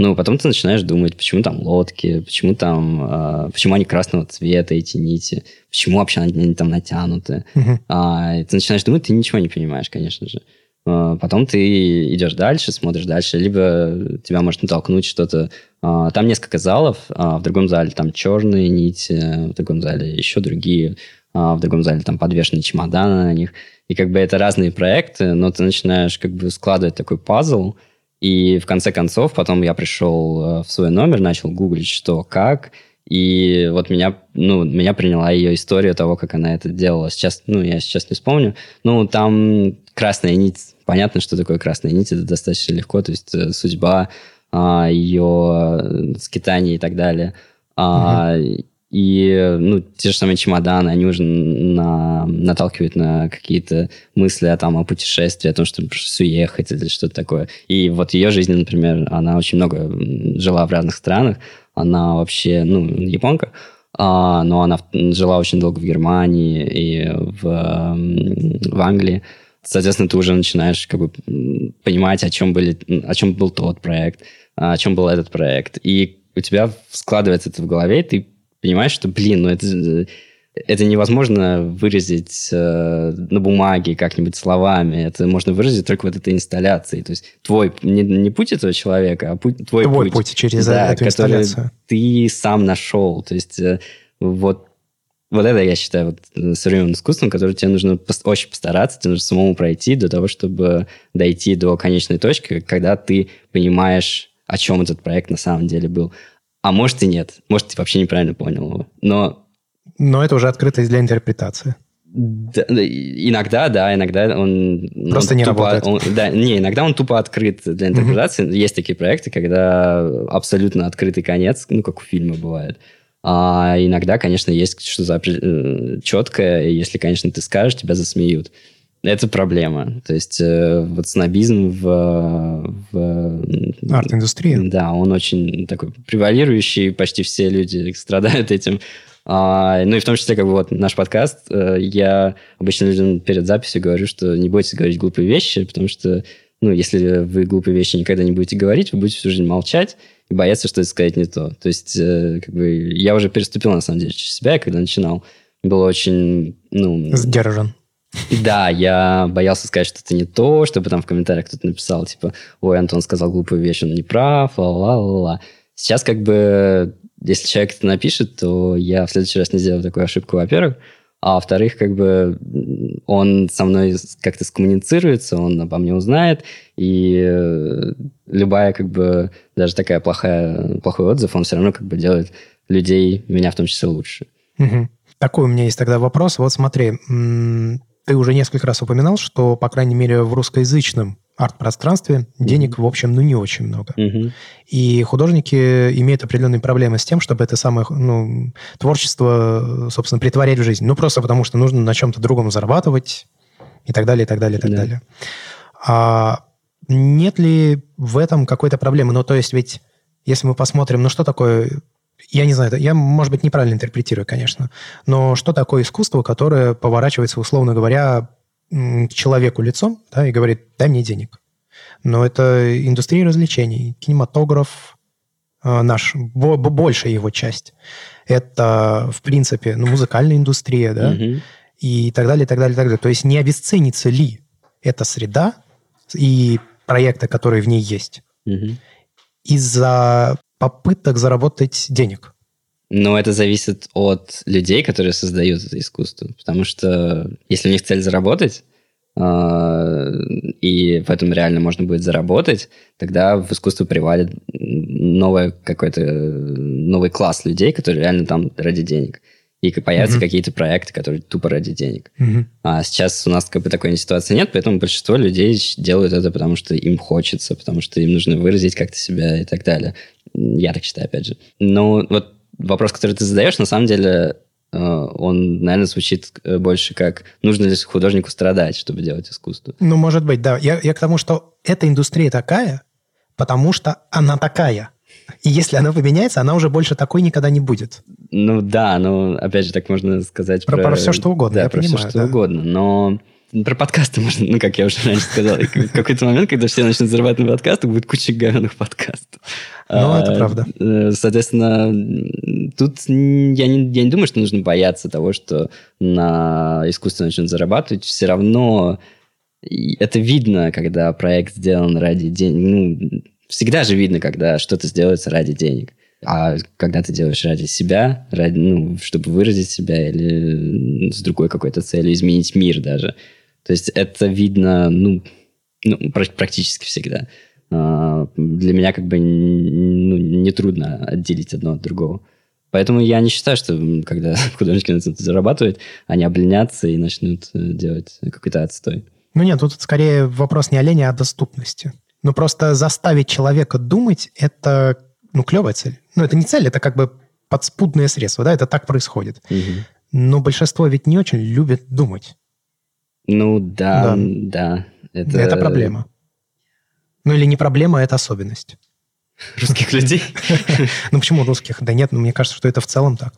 Ну, потом ты начинаешь думать, почему там лодки, почему там, э, почему они красного цвета, эти нити, почему вообще они, они там натянуты. Uh-huh. А, ты начинаешь думать, ты ничего не понимаешь, конечно же. А, потом ты идешь дальше, смотришь дальше, либо тебя может натолкнуть что-то. А, там несколько залов, а, в другом зале там черные нити, в другом зале еще другие, в другом зале там подвешены чемоданы на них. И как бы это разные проекты, но ты начинаешь как бы складывать такой пазл, И в конце концов, потом я пришел э, в свой номер, начал гуглить, что, как, и вот меня, ну, меня приняла ее история того, как она это делала. Сейчас, ну, я сейчас не вспомню. Ну, там красная нить. Понятно, что такое красная нить. Это достаточно легко. То есть э, судьба, а, ее э, скитание и так далее. А, угу. И, ну, те же самые чемоданы, они уже на, наталкивают на какие-то мысли о, там, о путешествии, о том, чтобы уехать или что-то такое. И вот ее жизнь, например, она очень много жила в разных странах. Она вообще, ну, японка, а, но она жила очень долго в Германии и в, в Англии. Соответственно, ты уже начинаешь как бы понимать, о чем, были, о чем был тот проект, о чем был этот проект. И у тебя складывается это в голове, и ты понимаешь, что, блин, ну это, это невозможно выразить э, на бумаге как-нибудь словами. Это можно выразить только вот этой инсталляцией. То есть твой, не, не путь этого человека, а путь, твой, твой путь. путь через да, эту инсталляцию. ты сам нашел. То есть э, вот вот это, я считаю, вот, э, современным искусством, которое тебе нужно очень постараться, тебе нужно самому пройти до того, чтобы дойти до конечной точки, когда ты понимаешь, о чем этот проект на самом деле был. А может и нет. Может, ты вообще неправильно понял его. Но... Но это уже открытость для интерпретации. Да, иногда, да, иногда он... Просто он не тупо, работает. Он, да, не, иногда он тупо открыт для интерпретации. Mm-hmm. Есть такие проекты, когда абсолютно открытый конец, ну, как у фильма бывает. А иногда, конечно, есть что-то э, четкое, и если, конечно, ты скажешь, тебя засмеют. Это проблема. То есть э, вот снобизм в... в Арт-индустрии. Да, он очень такой превалирующий, почти все люди страдают этим. А, ну и в том числе, как бы вот наш подкаст, э, я обычно людям перед записью говорю, что не бойтесь говорить глупые вещи, потому что, ну, если вы глупые вещи никогда не будете говорить, вы будете всю жизнь молчать и бояться что-то сказать не то. То есть, э, как бы, я уже переступил, на самом деле, через себя, когда начинал. Было очень, ну... Сдержан. Да, я боялся сказать что-то не то, чтобы там в комментариях кто-то написал, типа, ой, Антон сказал глупую вещь, он не прав, ла-ла-ла-ла. Сейчас как бы, если человек это напишет, то я в следующий раз не сделаю такую ошибку, во-первых. А во-вторых, как бы он со мной как-то скоммуницируется, он обо мне узнает, и э, любая, как бы, даже такая плохая, плохой отзыв, он все равно как бы делает людей, меня в том числе, лучше. Угу. Такой у меня есть тогда вопрос. Вот смотри, ты уже несколько раз упоминал, что, по крайней мере, в русскоязычном арт-пространстве денег, mm-hmm. в общем, ну, не очень много. Mm-hmm. И художники имеют определенные проблемы с тем, чтобы это самое ну, творчество, собственно, притворять в жизнь. Ну, просто потому что нужно на чем-то другом зарабатывать и так далее, и так далее, и так yeah. далее. А нет ли в этом какой-то проблемы? Ну, то есть ведь, если мы посмотрим, ну, что такое я не знаю, я, может быть, неправильно интерпретирую, конечно, но что такое искусство, которое поворачивается, условно говоря, к человеку лицом да, и говорит, дай мне денег. Но это индустрия развлечений, кинематограф, э, наш, большая его часть. Это, в принципе, ну, музыкальная индустрия, да, угу. и так далее, и так далее, и так далее. То есть не обесценится ли эта среда и проекты, которые в ней есть, угу. из-за попыток заработать денег? Но это зависит от людей, которые создают это искусство. Потому что если у них цель заработать, а, и в этом реально можно будет заработать, тогда в искусство привалит новый какой-то новый класс людей, которые реально там ради денег. И появятся mm-hmm. какие-то проекты, которые тупо ради денег. Mm-hmm. А сейчас у нас как бы такой ситуации нет, поэтому большинство людей делают это, потому что им хочется, потому что им нужно выразить как-то себя и так далее. Я так считаю, опять же. Но вот вопрос, который ты задаешь, на самом деле, э, он, наверное, звучит э, больше как нужно ли художнику страдать, чтобы делать искусство. Ну, может быть, да. Я, я к тому, что эта индустрия такая, потому что она такая. И если она поменяется, она уже больше такой никогда не будет. Ну да, ну опять же так можно сказать про, про, про все что угодно. Да, я про понимаю, все что да. угодно. Но про подкасты можно, ну, как я уже раньше сказал, в какой-то момент, когда все начнут зарабатывать на подкастах, будет куча говяных подкастов. Ну, это правда. Э, соответственно, тут я не, я не думаю, что нужно бояться того, что на искусство начнут зарабатывать. Все равно это видно, когда проект сделан ради денег. Ну, всегда же видно, когда что-то сделается ради денег. А когда ты делаешь ради себя, ради, ну, чтобы выразить себя или с другой какой-то целью, изменить мир даже, то есть это видно, ну, ну практически всегда. э, для меня как бы ну, нетрудно отделить одно от другого. Поэтому я не считаю, что когда художники начнут зарабатывать, они обленятся и начнут э, делать какой-то отстой. Ну нет, тут скорее вопрос не о лени, а о доступности. Ну просто заставить человека думать – это ну, клевая цель. Ну это не цель, это как бы подспудное средство, да, это так происходит. Угу. Но большинство ведь не очень любит думать. Ну да, да. да это... это проблема. Ну или не проблема, а это особенность. Русских людей? Ну почему русских? Да нет, ну мне кажется, что это в целом так.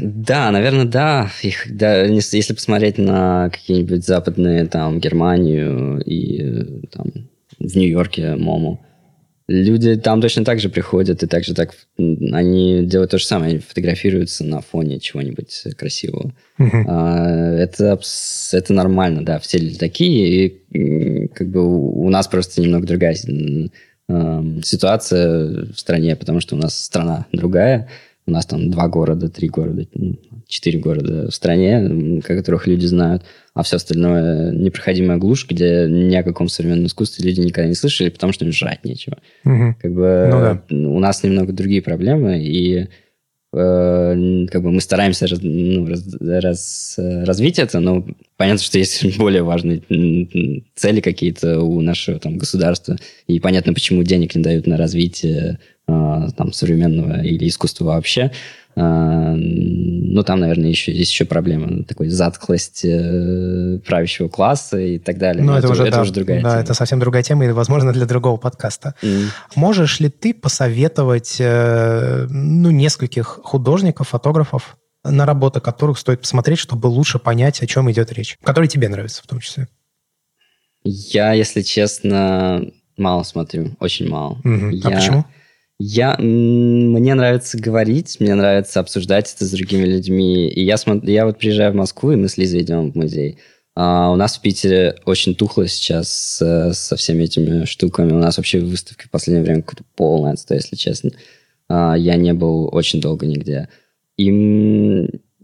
Да, наверное, да. Их, да. Если посмотреть на какие-нибудь западные, там, Германию и там, в Нью-Йорке, Мому, люди там точно так же приходят и также так... Они делают то же самое, они фотографируются на фоне чего-нибудь красивого. Uh-huh. А, это, это нормально, да, все люди такие, и как бы у нас просто немного другая ситуация в стране, потому что у нас страна другая, у нас там два города, три города, ну, четыре города в стране, которых люди знают, а все остальное непроходимая глушь, где ни о каком современном искусстве люди никогда не слышали, потому что им жрать нечего. Угу. Как бы ну, да. у нас немного другие проблемы, и э, как бы мы стараемся раз, ну, раз, раз, развить это, но понятно, что есть более важные цели какие-то у нашего там государства, и понятно, почему денег не дают на развитие там, современного или искусства вообще. А, ну, там, наверное, еще, есть еще проблема такой затхлости э, правящего класса и так далее. Ну, Но это, это, уже, это да, уже другая да, тема. это совсем другая тема, и, возможно, для другого подкаста. Mm. Можешь ли ты посоветовать э, ну, нескольких художников, фотографов, на работы которых стоит посмотреть, чтобы лучше понять, о чем идет речь, которые тебе нравятся в том числе? Я, если честно, мало смотрю, очень мало. Угу. Я... А почему? Я, мне нравится говорить, мне нравится обсуждать это с другими людьми. И я, смотрю, я вот приезжаю в Москву, и мы с Лизой идем в музей. А у нас в Питере очень тухло сейчас со, со всеми этими штуками. У нас вообще выставки в последнее время какое-то полное если честно. А, я не был очень долго нигде. И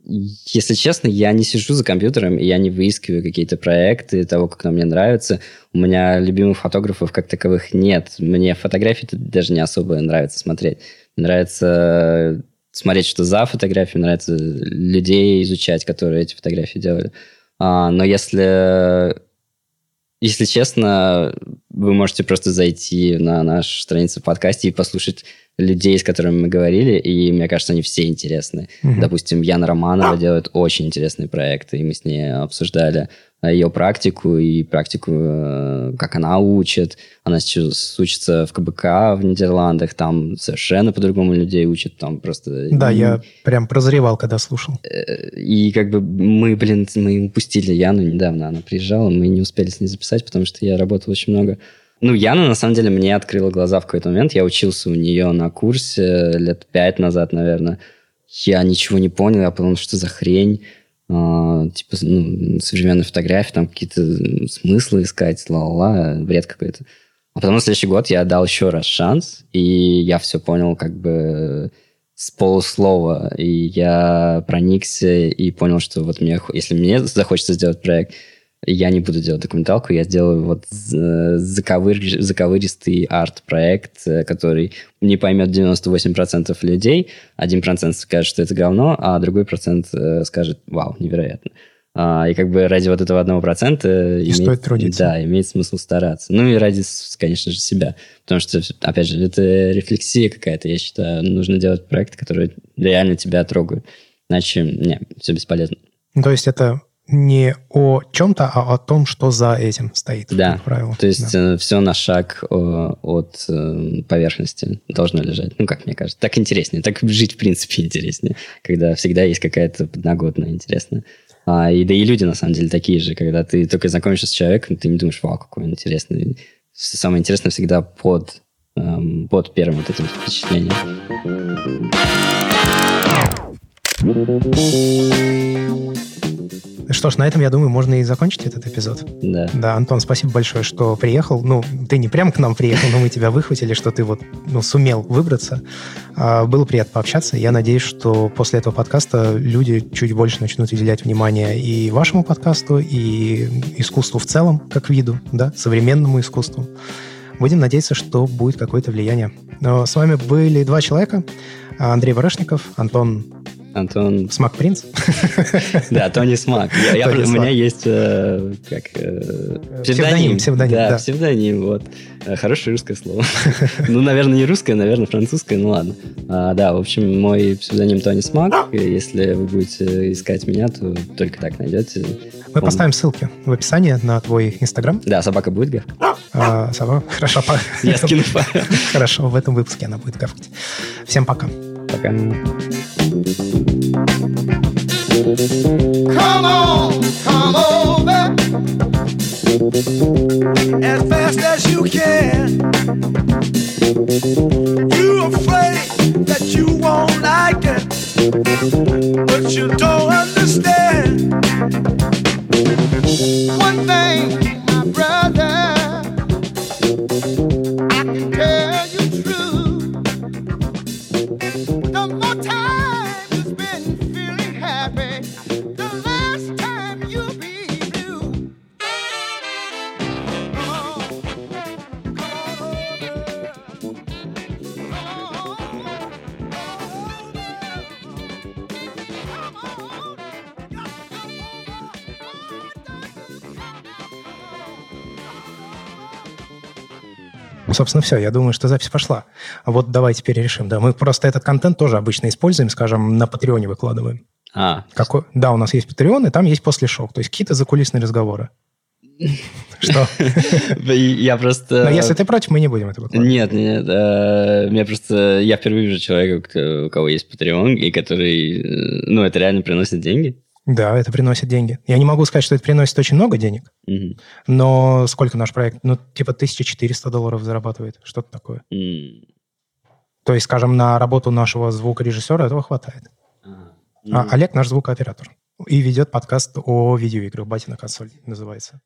если честно, я не сижу за компьютером, и я не выискиваю какие-то проекты того, как нам мне нравится. У меня любимых фотографов как таковых нет. Мне фотографии даже не особо нравится смотреть. Мне нравится смотреть, что за фотографии, мне нравится людей изучать, которые эти фотографии делали. А, но если, если честно, вы можете просто зайти на нашу страницу в подкасте и послушать людей, с которыми мы говорили, и мне кажется, они все интересны. Mm-hmm. Допустим, Яна Романова делает очень интересные проекты, и мы с ней обсуждали ее практику и практику, э, как она учит. Она сейчас учится в КБК в Нидерландах, там совершенно по-другому людей учат, там просто... Да, я прям прозревал, когда слушал. Э, и как бы мы, блин, мы упустили Яну недавно, она приезжала, мы не успели с ней записать, потому что я работал очень много ну, Яна, на самом деле, мне открыла глаза в какой-то момент. Я учился у нее на курсе лет пять назад, наверное. Я ничего не понял, я подумал, что за хрень. А, типа, ну, современная фотография, там какие-то смыслы искать, ла-ла-ла, бред какой-то. А потом на следующий год я дал еще раз шанс, и я все понял как бы с полуслова. И я проникся и понял, что вот мне, если мне захочется сделать проект, я не буду делать документалку, я сделаю вот заковыр, заковыристый арт-проект, э, который не поймет 98% людей, 1% скажет, что это говно, а другой процент э, скажет, вау, невероятно. А, и как бы ради вот этого одного процента... имеет, стоит трудиться. Да, имеет смысл стараться. Ну и ради, конечно же, себя. Потому что, опять же, это рефлексия какая-то. Я считаю, нужно делать проекты, которые реально тебя трогают. Иначе, не, все бесполезно. То есть это не о чем-то, а о том, что за этим стоит. Да, правило. то есть да. Э, все на шаг э, от э, поверхности должно лежать. Ну, как мне кажется. Так интереснее. Так жить, в принципе, интереснее. Когда всегда есть какая-то подноготная интересная. А, и да и люди, на самом деле, такие же. Когда ты только знакомишься с человеком, ты не думаешь, вау, какой он интересный. Самое интересное всегда под, эм, под первым вот этим впечатлением. Что ж, на этом, я думаю, можно и закончить этот эпизод. Да. Да, Антон, спасибо большое, что приехал. Ну, ты не прямо к нам приехал, но мы тебя выхватили, что ты вот ну, сумел выбраться. А, было приятно пообщаться. Я надеюсь, что после этого подкаста люди чуть больше начнут уделять внимание и вашему подкасту, и искусству в целом, как виду, да, современному искусству. Будем надеяться, что будет какое-то влияние. Но с вами были два человека. Андрей Барышников, Антон Антон... Смак Принц? Да, Тони Смак. Я, я, у меня есть э, как э, псевдоним. Псевдоним, да, да. псевдоним, вот. Э, хорошее русское слово. ну, наверное, не русское, наверное, французское, ну ладно. А, да, в общем, мой псевдоним Тони Смак. Если вы будете искать меня, то только так найдете. Мы поставим ссылки в описании на твой Инстаграм. Да, собака будет гавкать. А, собака, хорошо. Я скину Хорошо, в этом выпуске она будет гавкать. Всем пока. Пока. Come on, come over as fast as you can. You afraid that you won't like it, but you don't understand. One thing, собственно, все. Я думаю, что запись пошла. Вот давай теперь решим. Да, мы просто этот контент тоже обычно используем, скажем, на Патреоне выкладываем. А. Какой? Да, у нас есть Patreon, и там есть после шок. То есть какие-то закулисные разговоры. Что? Я просто... Но если ты против, мы не будем это выкладывать. Нет, нет. Э, я просто... Я впервые вижу человека, у кого есть Patreon, и который... Э, ну, это реально приносит деньги. Да, это приносит деньги. Я не могу сказать, что это приносит очень много денег, угу. но сколько наш проект? Ну, типа 1400 долларов зарабатывает, что-то такое. Mm. То есть, скажем, на работу нашего звукорежиссера этого хватает. А, а Олег наш звукооператор. И ведет подкаст о видеоиграх «Батина консоль» называется.